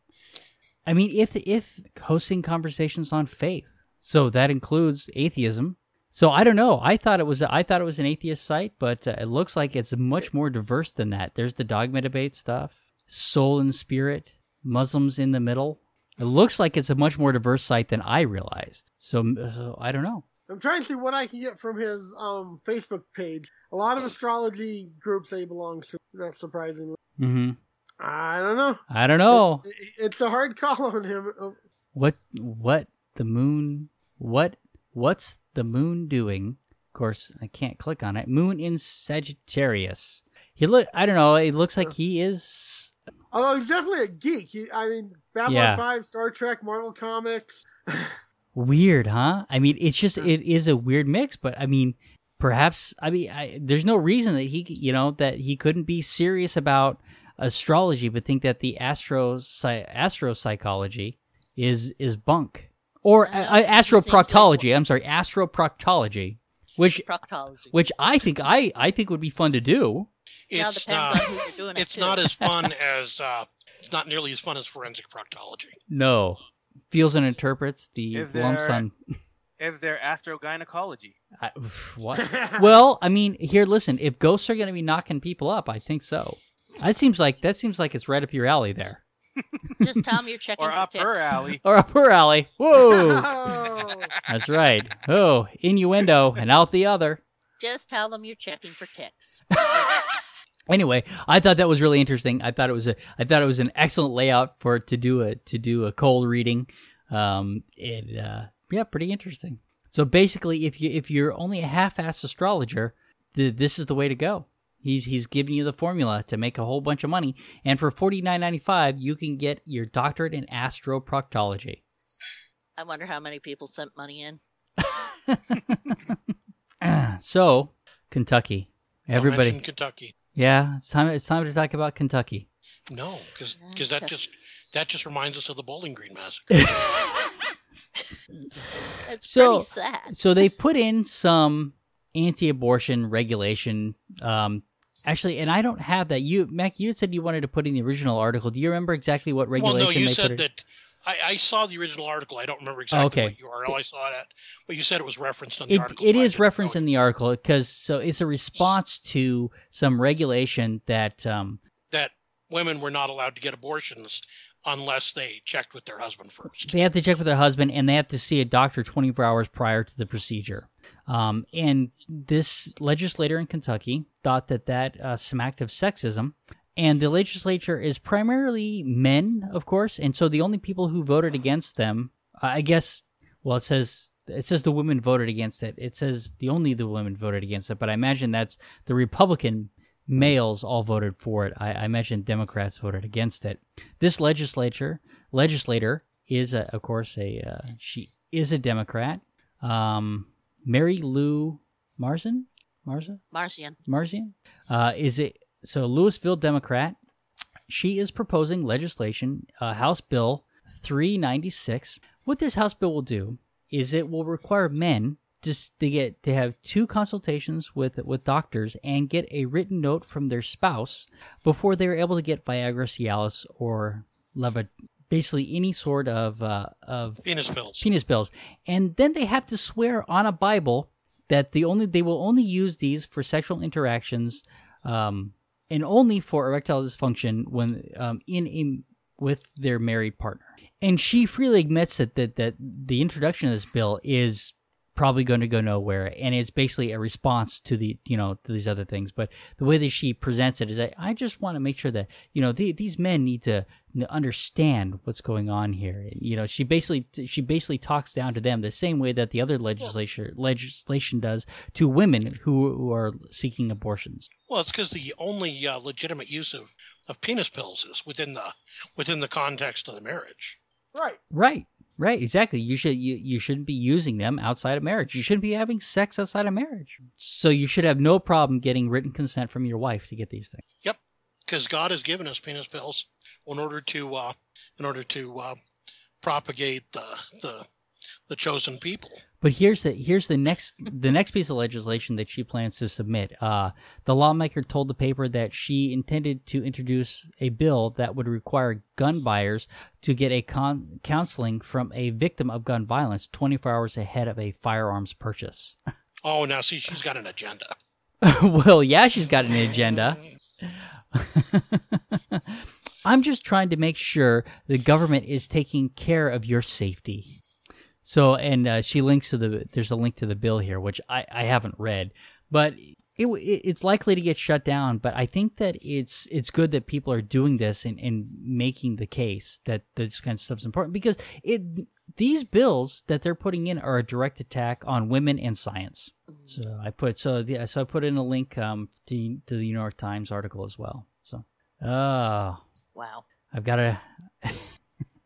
I mean, if if hosting conversations on faith, so that includes atheism. So I don't know. I thought it was I thought it was an atheist site, but uh, it looks like it's much more diverse than that. There's the dogma debate stuff, soul and spirit, Muslims in the middle. It looks like it's a much more diverse site than I realized. So, so I don't know.
I'm trying to see what I can get from his um, Facebook page. A lot of astrology groups that he belongs to, not surprisingly.
Mm-hmm.
I don't know.
I don't know.
It- it's a hard call on him. Uh,
What what the moon what what's the moon doing? Of course, I can't click on it. Moon in Sagittarius. He look I don't know, it looks like he is
Although he's definitely a geek. He, I mean, Babylon
Yeah.
5, Star Trek, Marvel Comics.
weird, huh? I mean, it's just it is a weird mix, but I mean, perhaps I mean, I, there's no reason that he you know that he couldn't be serious about astrology but think that the astro astropsychology is is bunk. Or uh,
it seems like-
astroproctology. I'm sorry, astroproctology, which
Proctology.
which I think I I think would be fun to do.
It's
depends
not.
on who you're doing it
not as fun as. Uh, it's not nearly as fun as forensic proctology.
No, feels and interprets the
Is
lumps
there-
on.
Is there astrogynecology?
I, what? well, I mean, here, listen. If ghosts are going to be knocking people up, I think so. That seems like that seems like it's right up your alley there,
Just tell them you're checking
Or
for
up her alley?
or up her alley. Whoa,
Oh.
that's right. Oh, innuendo and out the other.
Just tell them you're checking for ticks.
Anyway, I thought that was really interesting. I thought it was a I thought it was an excellent layout for to do a to do a cold reading. Um, it uh, yeah, pretty interesting. So basically, if you if you're only a half-ass astrologer, th- this is the way to go. He's he's giving you the formula to make a whole bunch of money, and for forty nine ninety five, you can get your doctorate in astroproctology.
I wonder how many people sent money in.
so, Kentucky, everybody,
mention Kentucky.
yeah, it's time. It's time to talk about Kentucky.
No, because because that just that just reminds us of the Bowling Green massacre.
It's
So-
pretty sad.
so they've put in some anti-abortion regulation. Um, actually, and I don't have that. You, Mac, you said you wanted to put in the original article. Do you remember exactly what regulation?
well, no, you said that. I, I saw the original article. I don't remember exactly
Okay.
what URL I saw it at, but you said it was referenced in the
It,
article.
it
so
is referenced in the article because so it's a response to some regulation that um,
that women were not allowed to get abortions unless they checked with their husband first.
they have to check with their husband and they have to see a doctor 24 hours prior to the procedure. Um, and this legislator in Kentucky thought that that uh, smacked of sexism. And the legislature is primarily men, of course, and so the only people who voted against them, I guess, well, it says it says the women voted against it. It says the only the women voted against it, but I imagine that's the Republican males all voted for it. I, I imagine Democrats voted against it. This legislature legislator is, a, of course, a uh, she is a Democrat. Um, Mary Lou Marzen, Marza,
Marcian.
Marzian, uh, is it so? Louisville Democrat. She is proposing legislation, uh, House Bill 396. What this House bill will do is it will require men to, to get to have two consultations with with doctors and get a written note from their spouse before they are able to get Viagra, Cialis, or Leva, basically any sort of uh, of
Penis pills.
penis pills, and then they have to swear on a Bible that the only they will only use these for sexual interactions, um, and only for erectile dysfunction when um, in a with their married partner. And she freely admits that that, that the introduction of this bill is probably going to go nowhere and it's basically a response to the you know to these other things but the way that she presents it is i, I just want to make sure that you know the, these men need to understand what's going on here. You know she basically she basically talks down to them the same way that the other legislature legislation does to women who, who are seeking abortions.
Well, it's because the only uh, legitimate use of, of penis pills is within the within the context of the marriage.
Right.
right. Right. Exactly. You should you, you shouldn't be using them outside of marriage. You shouldn't be having sex outside of marriage. So you should have no problem getting written consent from your wife to get these things.
Yep, because God has given us penis pills in order to uh, in order to uh, propagate the the the chosen people.
But here's the here's the next the next piece of legislation that she plans to submit. Uh, the lawmaker told the paper that she intended to introduce a bill that would require gun buyers to get a con- counseling from a victim of gun violence 24 hours ahead of a firearms purchase.
Oh, now see, she's got an agenda.
well, yeah, she's got an agenda. I'm just trying to make sure the government is taking care of your safety. So, and uh, she links to the. There's a link to the bill here, which I, I haven't read, but it, it it's likely to get shut down. But I think that it's it's good that people are doing this and, and making the case that this kind of stuff's important because it these bills that they're putting in are a direct attack on women and science. So I put so yeah, so I put in a link um to to the New York Times article as well. So oh
Wow.
I've got to.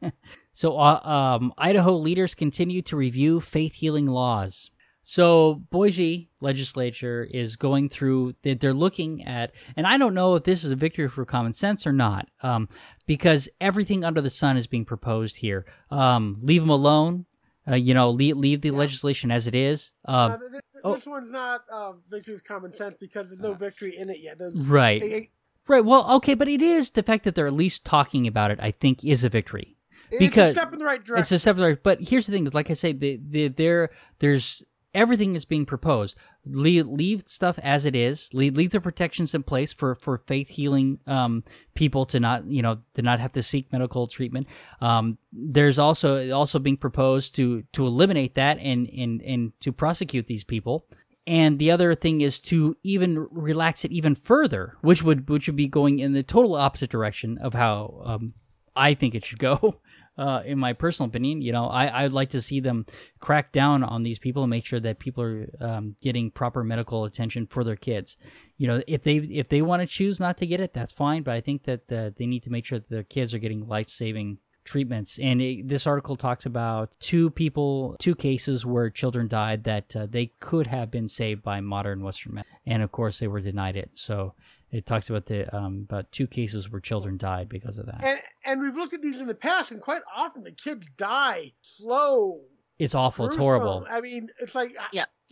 so, uh, um, Idaho leaders continue to review faith healing laws. So, Boise legislature is going through. they- They're looking at, and I don't know if this is a victory for common sense or not, um, because everything under the sun is being proposed here. Um, leave them alone. Uh, you know, leave, leave the legislation as it is. Um,
Uh, th- th-
oh.
This one's not uh, victory of common sense because there's no victory in it yet. There's,
right.
it- it-
Right. Well, okay, but it is the fact that they're at least talking about it. I think is a victory. because it's
a step in the right direction.
It's a separate, but here's the thing: like I say, the, the, there, there's everything is being proposed. Leave, leave stuff as it is. Leave, leave the protections in place for for faith healing um, people to not, you know, to not have to seek medical treatment. Um, there's also also being proposed to to eliminate that and and and to prosecute these people. And the other thing is to even relax it even further, which would which would be going in the total opposite direction of how um, I think it should go. uh, in my personal opinion, you know, I I'd like to see them crack down on these people and make sure that people are um, getting proper medical attention for their kids. You know, if they if they want to choose not to get it, that's fine. But I think that uh, they need to make sure that their kids are getting life saving treatments. And it, this article talks about two people, two cases where children died that uh, they could have been saved by modern Western medicine, and of course they were denied it. So it talks about the um, about two cases where children died because of that.
And and we've looked at these in the past, and quite often the kids die slow.
it's awful. It's horrible.
I mean, it's like
Yeah.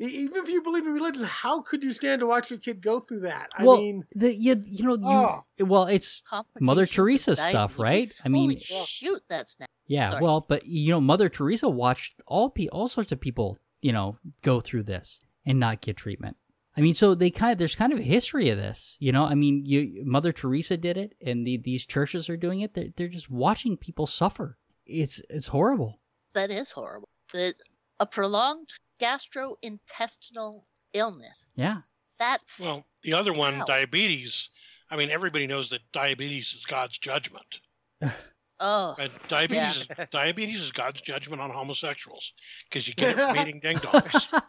Even if you believe in religion, how could you stand to watch your kid go through that? I
well,
mean,
the you, you know you
Oh.
well it's Mother
Complications
Teresa stuff, right?
diabetes.
I mean-
shoot, that's now.
Yeah,
Sorry.
well, but you know, Mother Teresa watched all pe- all sorts of people, you know, go through this and not get treatment. I mean, so they kind of there's kind of a history of this, you know. I mean, you Mother Teresa did it, and the, these churches are doing it. They're, they're just watching people suffer. It's it's horrible.
That is horrible. The, a prolonged gastrointestinal illness.
Yeah,
That's
Well, the other one,
Wow.
diabetes. I mean, everybody knows that diabetes is God's judgment.
oh
And diabetes, is, diabetes is God's judgment on homosexuals because you get it from eating ding dongs.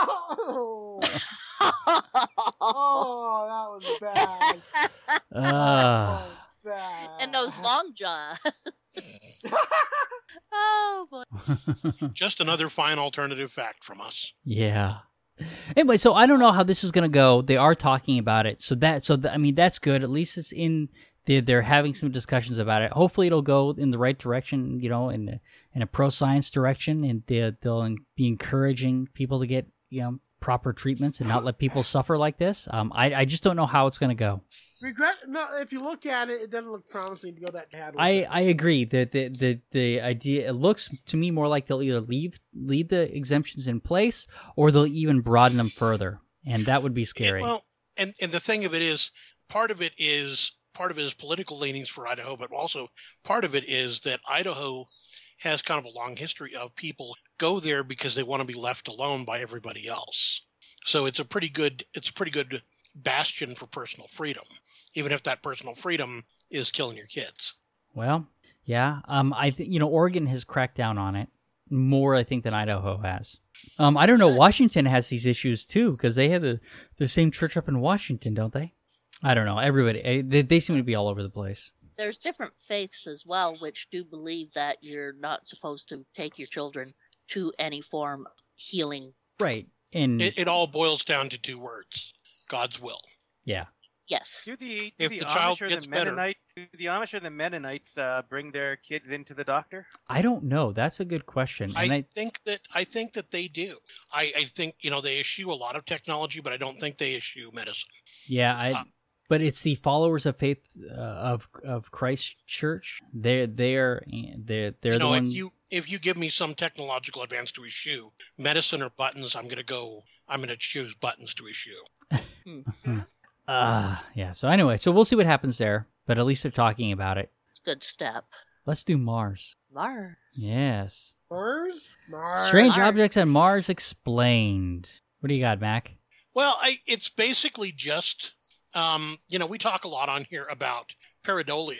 Oh, oh, that was bad.
uh,
Oh, bad.
and those long jaw. oh boy.
Just another fine alternative fact from us.
yeah. Anyway, so I don't know how this is going to go. They are talking about it, so that so th- I mean that's good. At least it's in they're, they're having some discussions about it. Hopefully, it'll go in the right direction. You know, in a, in a pro science direction, and they, they'll be encouraging people to get you know proper treatments and not let people suffer like this. Um, I I just don't know how it's going to go.
Regret? No, if you look at it, it doesn't look promising to go that bad.
I,
it.
I agree that the, the the idea it looks to me more like they'll either leave leave the exemptions in place or they'll even broaden them further, and that would be scary.
Well, and and the thing of it is, part of it is part of it is political leanings for Idaho, but also part of it is that Idaho has kind of a long history of people go there because they want to be left alone by everybody else. So it's a pretty good it's a pretty good bastion for personal freedom, even if that personal freedom is killing your kids.
Well, yeah. Um, I think you know Oregon has cracked down on it more, I think, than Idaho has. Um, I don't know. Washington has these issues too because they have the the same church up in Washington, don't they? I don't know. Everybody, eh, they, they seem to be all over the place.
There's different faiths as well which do believe that you're not supposed to take your children to any form of healing.
Right. And
It, it all boils down to two words: God's will.
yeah,
Yes.
Do the, do
If
the,
the child
Amish or
gets
the
better-
do the Amish or the Mennonites uh, bring their kids into the doctor?
I don't know. That's a good question. And
I
I,
think that I think that they do. I, I think you know they issue a lot of technology, but I don't think they issue medicine.
Yeah, I,
Uh,
but it's the followers of faith uh, of of Christ Church. They're they're they're they're
you
the
know,
ones.
if you if you give me some technological advance to issue medicine or buttons, I'm going to go. I'm going to choose buttons to issue.
uh, yeah. So anyway, so we'll see what happens there. But at least they're talking about it.
It's a good step.
Let's do Mars.
Mars.
Yes.
Mars? Mars.
Strange
Mars.
objects on Mars explained. What do you got, Mac?
Well, I, it's basically just um, you know we talk a lot on here about pareidolia,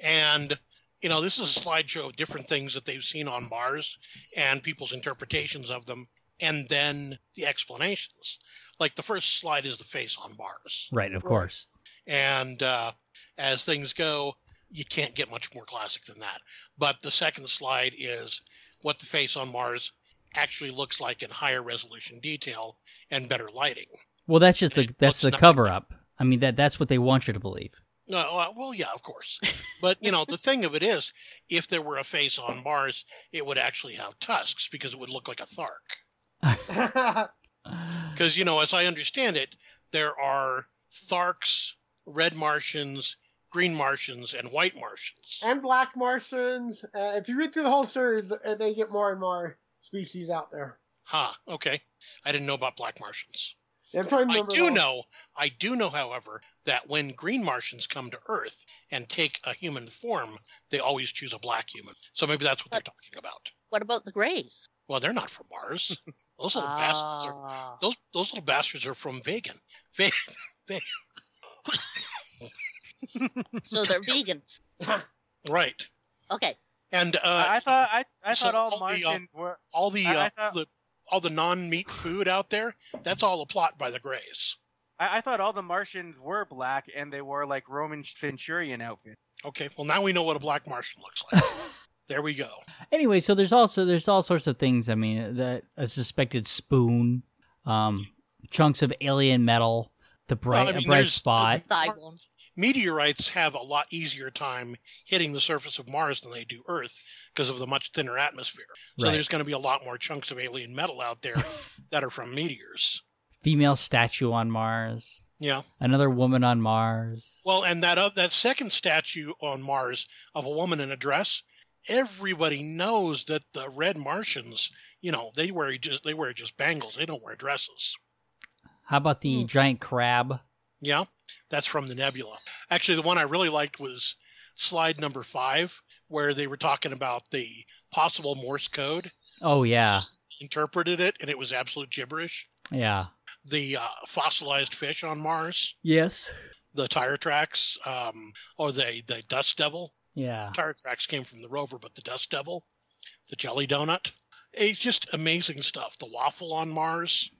and you know this is a slideshow of different things that they've seen on Mars and people's interpretations of them, and then the explanations. Like the first slide is the face on Mars.
Right, of
Right.
course.
And uh, as things go, you can't get much more classic than that. But the second slide is what the face on Mars actually looks like in higher resolution detail and better lighting.
Well, that's just the that's the cover up. I mean that that's what they want you to believe.
No, uh, well, yeah, of course. But, you know, the thing of it is, if there were a face on Mars, it would actually have tusks because it would look like a Thark. Because, you know, as I understand it, there are Tharks, red Martians, green Martians, and white Martians.
and black Martians. Uh, if you read through the whole series, uh, they get more and more species out there.
Huh, okay. I didn't know about black Martians.
I'm trying to
I do know, I do know, however, that when green Martians come to Earth and take a human form, they always choose a black human. So maybe that's what they're talking about.
What about the Greys?
Well, they're not from Mars. Those little bastards are
Ah.
those those little bastards are from Vegan. Ve- Ve-
So they're vegans.
Right.
Okay.
And uh,
I, I thought I, I
so
thought all
all the, uh,
Martians were.
all the,
I- I
uh,
thought-
the all the non-meat food out there, that's all a plot by the Greys.
I, I thought all the Martians were black and they wore like Roman centurion outfits.
Okay, well now we know what a black Martian looks like. there we go.
Anyway, so there's also there's all sorts of things. I mean, the a suspected spoon, um, chunks of alien metal, the bright
Well, I mean,
a bright spot.
Thigh bone.
Meteorites have a lot easier time hitting the surface of Mars than they do Earth because of the much thinner atmosphere. So
Right.
there's going to be a lot more chunks of alien metal out there that are from meteors.
Female statue on Mars.
Yeah.
Another woman on Mars.
Well, and that uh, that second statue on Mars of a woman in a dress, everybody knows that the red Martians, you know, they wear just they wear just bangles. They don't wear dresses.
How about the
Hmm.
giant crab?
Yeah, that's from the nebula. Actually, the one I really liked was slide number five, where they were talking about the possible Morse code.
Oh yeah,
Just interpreted it, and it was absolute gibberish.
yeah.
The uh, fossilized fish on Mars,
Yes.
the tire tracks, um, or the the dust devil.
Yeah.
Tire tracks came from the rover, but the dust devil, the jelly donut, it's just amazing stuff. The waffle on Mars,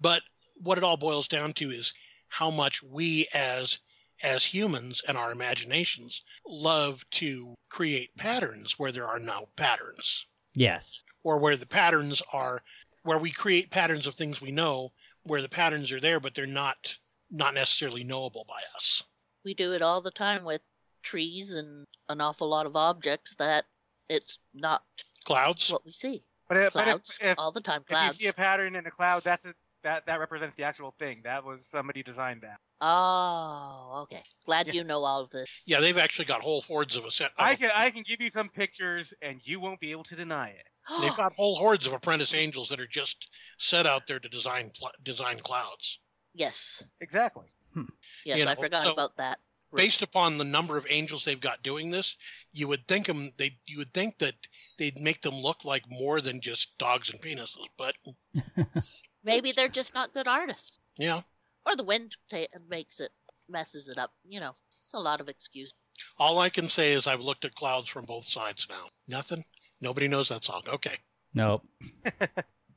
but what it all boils down to is how much we as as humans and our imaginations love to create patterns where there are no patterns
Yes.
or where the patterns are where we create patterns of things we know where the patterns are there but they're not not necessarily knowable by us
We do it all the time with trees and an awful lot of objects that it's not
clouds
what we see.
But, if, but if, if,
all the time. Clouds.
If you see a pattern in a cloud, that's a, that that represents the actual thing. That was somebody designed that.
Oh, okay. Glad
Yeah.
you know all of this.
yeah they've actually got whole hordes of a set
I can I can give you some pictures, and you won't be able to deny it.
They've got whole hordes of apprentice angels that are just set out there to design pl- design clouds.
yes,
Exactly. Hmm.
yes,
You know,
I forgot
so
about that.
Based upon the number of angels they've got doing this, you would think them they you would think that they'd make them look like more than just dogs and penises. But
Maybe they're just not good artists,
yeah,
or the wind ta- makes it messes it up. You know, it's a lot of excuse.
all I can say is I've looked at clouds from both sides now. Nothing. Nobody knows that song. Okay.
Nope.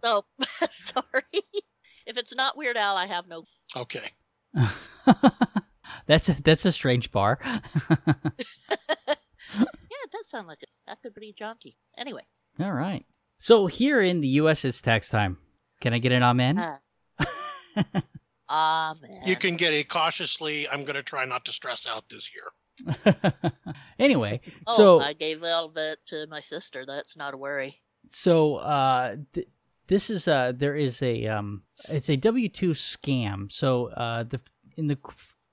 So sorry. if it's not Weird Al, I have no.
Okay.
that's a, that's a strange bar.
Yeah, it does sound like it. That could be jaunty. Anyway,
All right. So here in the U.S. it's tax time. Can I get an amen?
uh, man.
You can get a cautiously. I'm going to try not to stress out this year.
anyway,
Oh,
so
I gave all of it to my sister. That's not a worry.
so uh, th- this is uh there is a um it's a W two scam. So uh the in the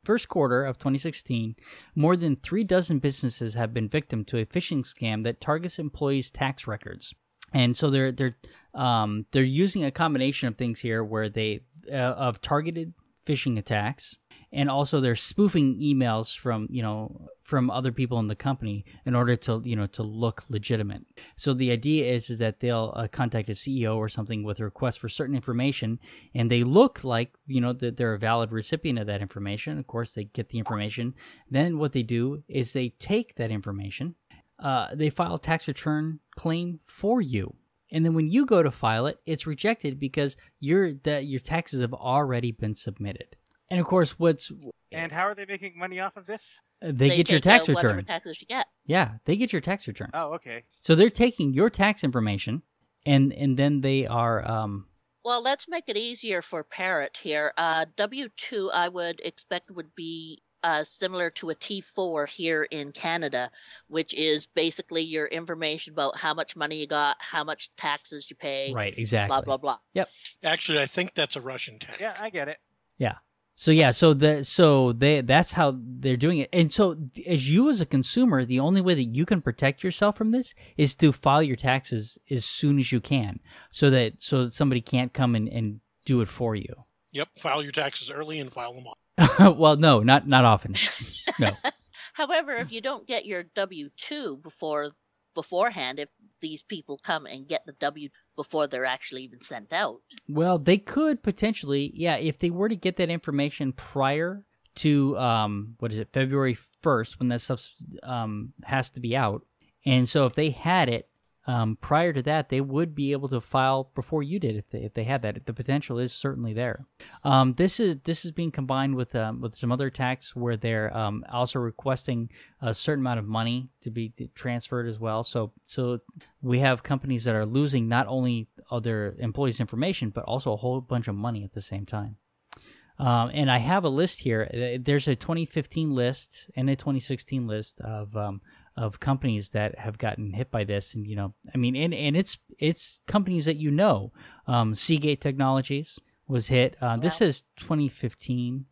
first quarter of 2016, more than three dozen businesses have been victim to a phishing scam that targets employees' tax records. And so they're they're um they're using a combination of things here where they uh, of targeted phishing attacks and also they're spoofing emails from you know from other people in the company in order to you know to look legitimate. So the idea is is that they'll uh, contact a ceo or something with a request for certain information and they look like you know that they're a valid recipient of that information. Of course they get the information. Then what they do is they take that information uh, they file a tax return claim for you and then when you go to file it it's rejected because your that your taxes have already been submitted and of course what's
And how are they making money off of this?
they, get your tax
uh, whatever
return
taxes you get.
yeah they get your tax return
Oh, okay.
so they're taking your tax information and and then they are um
Well, let's make it easier for Parrot here. Uh, W two, I would expect would be uh, similar to a T four here in Canada, which is basically your information about how much money you got, how much taxes you pay,
right exactly
blah blah blah. Yep.
Actually, I think that's a Russian tax.
Yeah, I get it. Yeah.
So yeah, so the so they that's how they're doing it. And so as you as a consumer, the only way that you can protect yourself from this is to file your taxes as soon as you can. So that so that somebody can't come and, and do it for you.
Yep. File your taxes early and file them on.
well, no, not not often. No.
However, if you don't get your W two before beforehand, if these people come and get the W before they're actually even sent out,
Well, they could potentially, yeah, if they were to get that information prior to um, what is it, February first, when that stuff um, has to be out. And so if they had it um, prior to that, they would be able to file before you did if they if they had that. The potential is certainly there. Um, this is this is being combined with um, with some other attacks where they're um, also requesting a certain amount of money to be transferred as well. So so we have companies that are losing not only their employees' information but also a whole bunch of money at the same time. Um, and I have a list here. There's a 2015 list and a 2016 list of um, of companies that have gotten hit by this. And you know i mean and, and it's it's companies that you know. Um, seagate technologies was hit. Uh, this is 2015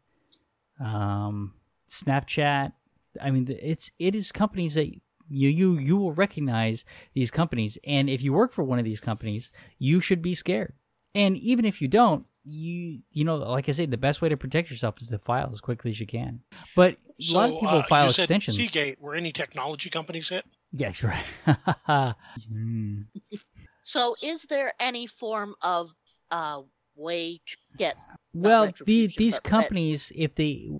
um, snapchat. I mean it's it is companies that you you you will recognize these companies. And if you work for one of these companies you should be scared and even if you don't, you you know, like I say, the best way to protect yourself is to file as quickly as you can. But
so,
a lot of people
uh,
file
you
extensions.
Said Seagate, were any technology companies hit?
Yeah, sure. mm.
So, is there any form of uh, way to get?
Well, the, these companies, if they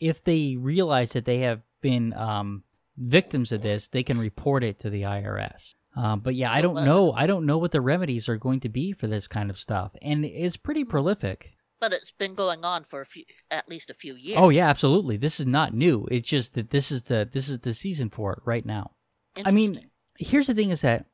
if they realize that they have been um, victims of this, they can report it to the IRS. Um, but yeah, I don't know. I don't know what the remedies are going to be for this kind of stuff, and it's pretty
Hmm.
prolific.
But it's been going on for a few, at least a few years.
Oh yeah, absolutely. This is not new. It's just that this is the this is the season for it right now. I mean, here's the thing: is that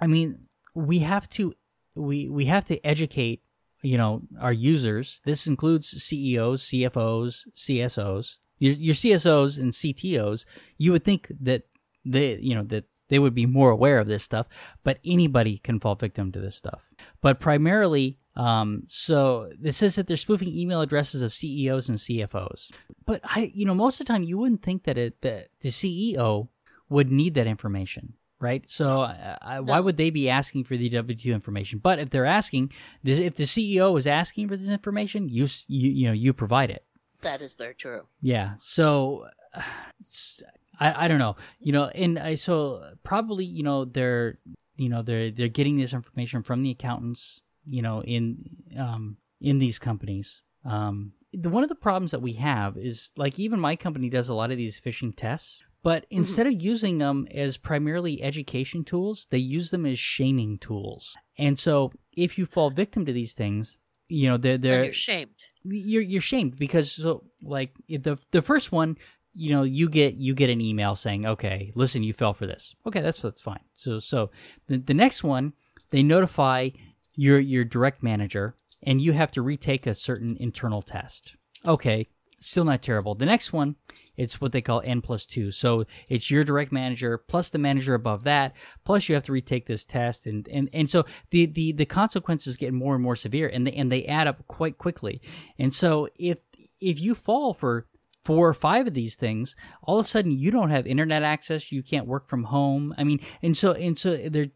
I mean, we have to we we have to educate you know our users. This includes CEOs, CFOs, CSOs. Your, your CSOs and CTOs. You would think that they you know that they would be more aware of this stuff, but anybody can fall victim to this stuff. But primarily, um, so this is that they're spoofing email addresses of CEOs and CFOs. But I, you know, most of the time you wouldn't think that it that the CEO would need that information, right? So I, I, why would they be asking for the W two information? But if they're asking, if the CEO is asking for this information, you you you know you provide it.
that is very true.
Yeah. So I I don't know. You know, and I so probably you know they're you know they're they're getting this information from the accountants. You know, in um in these companies. Um, the, one of the problems that we have is like even my company does a lot of these phishing tests, but instead of using them as primarily education tools, they use them as shaming tools. And so if you fall victim to these things, you know they're they're
you're shamed.
you're you're shamed because so like the the first one you know you get you get an email saying okay listen you fell for this. Okay that's that's fine. So so the, the next one they notify your your direct manager and you have to retake a certain internal test. Okay still not terrible. The next one it's what they call n plus two. So it's your direct manager plus the manager above that plus you have to retake this test. And and, and so the, the the consequences get more and more severe and they and they add up quite quickly. And so if if you fall for four or five of these things all of a sudden you don't have internet access you can't work from home. I mean and so and so they're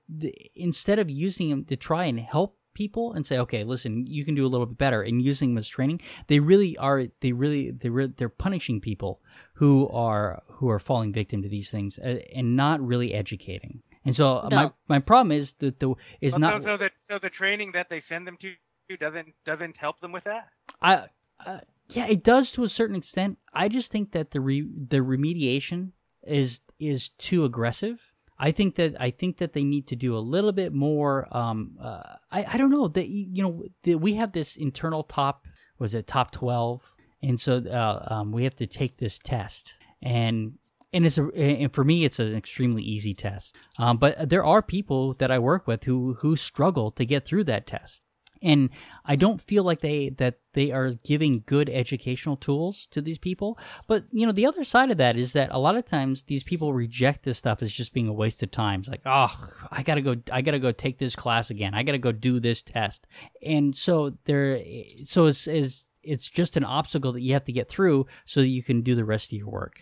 instead of using them to try and help people and say okay listen you can do a little bit better and using them as training they really are they really they re- they're punishing people who are who are falling victim to these things uh, and not really educating. And so uh, my my problem is that the is
Well,
not
so, so the so the training that they send them to doesn't doesn't help them with that.
I, uh, yeah, it does to a certain extent. I just think that the re- the remediation is is too aggressive. I think that I think that they need to do a little bit more. Um, uh, I I don't know that you know the, we have this internal top was it top twelve, and so uh, um, we have to take this test and. And it's a, and for me, it's an extremely easy test. Um, but there are people that I work with who who struggle to get through that test and I don't feel like they that they are giving good educational tools to these people. But you know, the other side of that is that a lot of times these people reject this stuff as just being a waste of time. It's like, oh, I gotta go, I gotta go take this class again. I gotta go do this test, and so there, so it's is it's just an obstacle that you have to get through so that you can do the rest of your work.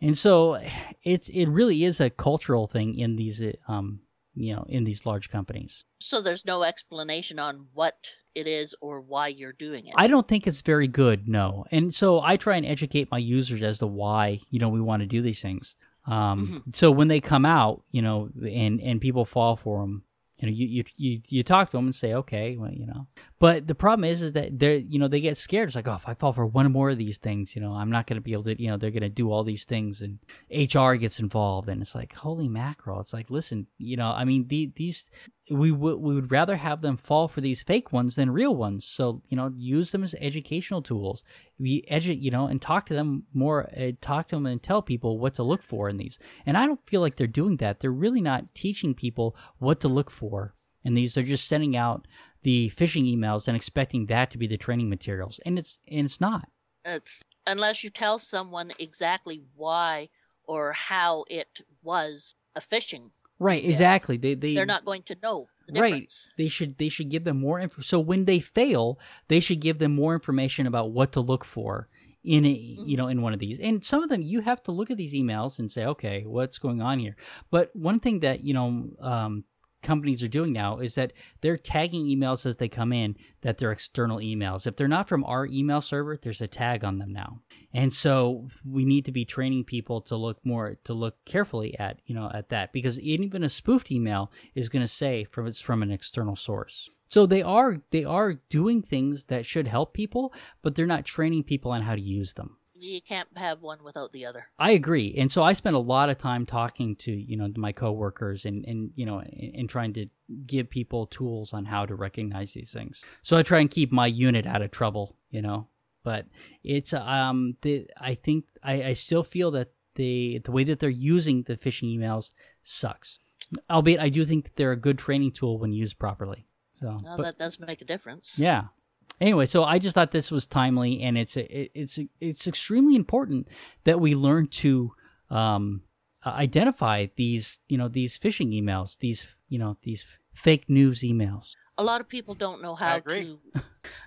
And so it's it really is a cultural thing in these um you know in these large companies.
So there's no explanation on what it is or why you're doing it.
I don't think it's very good, no. And so I try and educate my users as to why you know we want to do these things. Um, So when they come out, you know, and and people fall for them, You know, you, you you you talk to them and say, okay, well, you know. But the problem is, is that they're you know they get scared. It's like, oh, if I fall for one more of these things, you know, I'm not going to be able to. You know, they're going to do all these things, and HR gets involved, and it's like, holy mackerel! It's like, listen, you know, I mean, the, these we would we would rather have them fall for these fake ones than real ones. So you know, use them as educational tools. We edu- you know, and talk to them more. Uh, talk to them and tell people what to look for in these. And I don't feel like they're doing that. They're really not teaching people what to look for in these. They're just sending out the phishing emails and expecting that to be the training materials, and it's and it's not.
It's unless you tell someone exactly why or how it was a phishing,
Right, exactly. They they
they're not going to know the
Right. they should they should give them more info. So when they fail, they should give them more information about what to look for in a, you know in one of these. And some of them you have to look at these emails and say, okay, what's going on here? But one thing that you know um, companies are doing now is that they're tagging emails as they come in that they're external emails. If they're not from our email server, there's a tag on them now. And so we need to be training people to look more to look carefully at you know at that because even a spoofed email is going to say from it's from an external source. So they are they are doing things that should help people, but they're not training people on how to use them.
You can't have one without the other.
I agree, and so I spend a lot of time talking to you know my coworkers and and you know and, and trying to give people tools on how to recognize these things. So I try and keep my unit out of trouble, you know. But it's um the I think I, I still feel that the the way that they're using the phishing emails sucks. Albeit I do think that they're a good training tool when used properly. So
Well,
but-
that does make a difference.
yeah. Anyway, so I just thought this was timely, and it's it's it's extremely important that we learn to um, uh, identify these you know these phishing emails, these you know these fake news emails.
A lot of people don't know how to.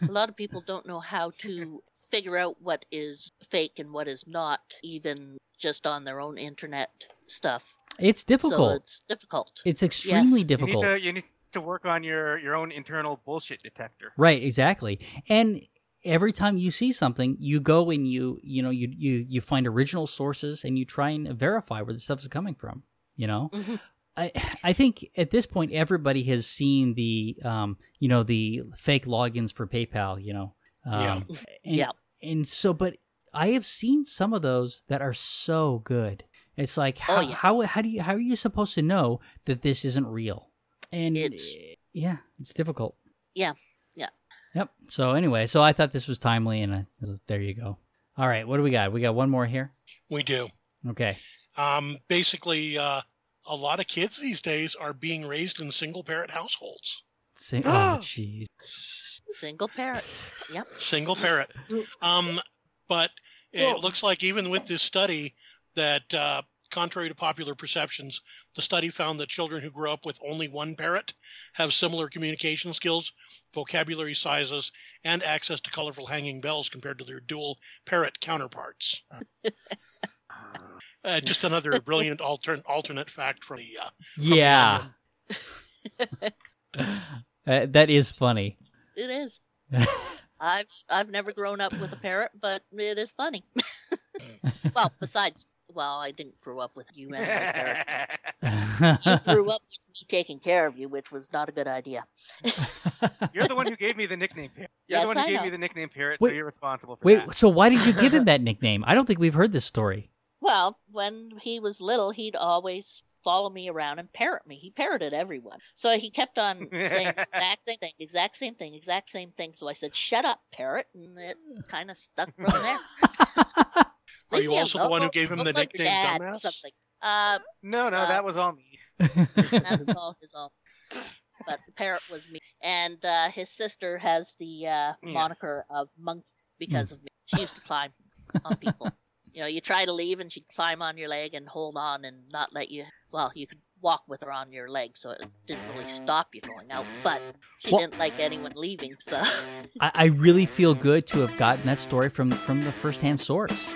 a lot of people don't know how to figure out what is fake and what is not, even just on their own internet stuff.
It's
So
difficult.
it's difficult.
it's extremely
Yes.
You need
difficult.
to you need to work on your your own internal bullshit detector.
Right, exactly. And every time you see something, you go and you you know you you you find original sources and you try and verify where the stuff is coming from. You know,
Mhm.
I I think at this point everybody has seen the um you know the fake logins for PayPal. You know, um,
Yeah.
and,
Yeah.
and so but I have seen some of those that are so good. It's like how
Oh, yeah.
how how do you how are you supposed to know that this isn't real? And
It's-
yeah, it's difficult.
Yeah. Yeah.
Yep. So anyway, so I thought this was timely, and I, there you go. All right, what do we got? We got one more here.
We do.
Okay.
Um, basically, uh, a lot of kids these days are being raised in single parent households.
Sing- oh, jeez.
Single parent. Yep.
Single parent. Um, but it
Well-
looks like even with this study that, uh, contrary to popular perceptions, the study found that children who grow up with only one parrot have similar communication skills, vocabulary sizes, and access to colorful hanging bells compared to their dual parrot counterparts. Uh, just another brilliant altern- alternate fact from the uh, the
Yeah.
Onion.
Uh, that is funny.
It is. I've I've never grown up with a parrot, but it is funny. well, besides, well, I didn't grow up with you and my parrot. You grew up with me taking care of you, which was not a good idea.
You're the one who gave me the nickname parrot. You're
Yes,
the one who
I
gave
know.
me the nickname parrot,
Wait,
so you're responsible for
Wait,
that.
so why did you give him that nickname? I don't think we've heard this story.
Well, when he was little, he'd always follow me around and parrot me. He parroted everyone. So he kept on saying the exact same thing, exact same thing, exact same thing. So I said, "Shut up, parrot," and it kind of stuck from there.
Are you also the one who gave him
Look
the
like
nickname
dad
dumbass?
Something. Uh,
No, no,
Uh,
that was all me.
that's all his own. But the parrot was me, and uh, his sister has the uh,
Yeah.
moniker of monkey because of me. She used to climb on people. You know, you try to leave, and she'd climb on your leg and hold on and not let you. Well, you could walk with her on your leg, so it didn't really stop you going out. But she
Well-
didn't like anyone leaving, so
I, I really feel good to have gotten that story from from the firsthand source.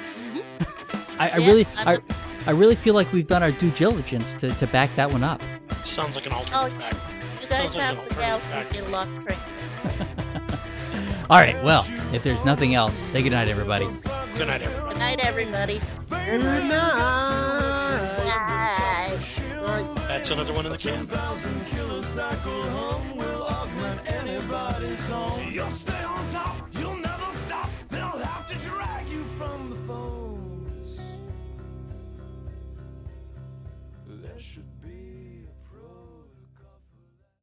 I, I
Yeah,
really,
I'm
I, really feel like we've done our due diligence to, to back that one up.
Sounds like an alternate
Oh,
fact.
you guys
Sounds like
have
an
the gals
alternative
who get a lot of training.
All right. Well, if there's nothing else, say goodnight, everybody.
Good night, everyone.
Good night, everybody.
Good night.
Bye.
Right.
That's another one in the can.
thousand kilocycle hum will augment anybody's home. You'll stay on top.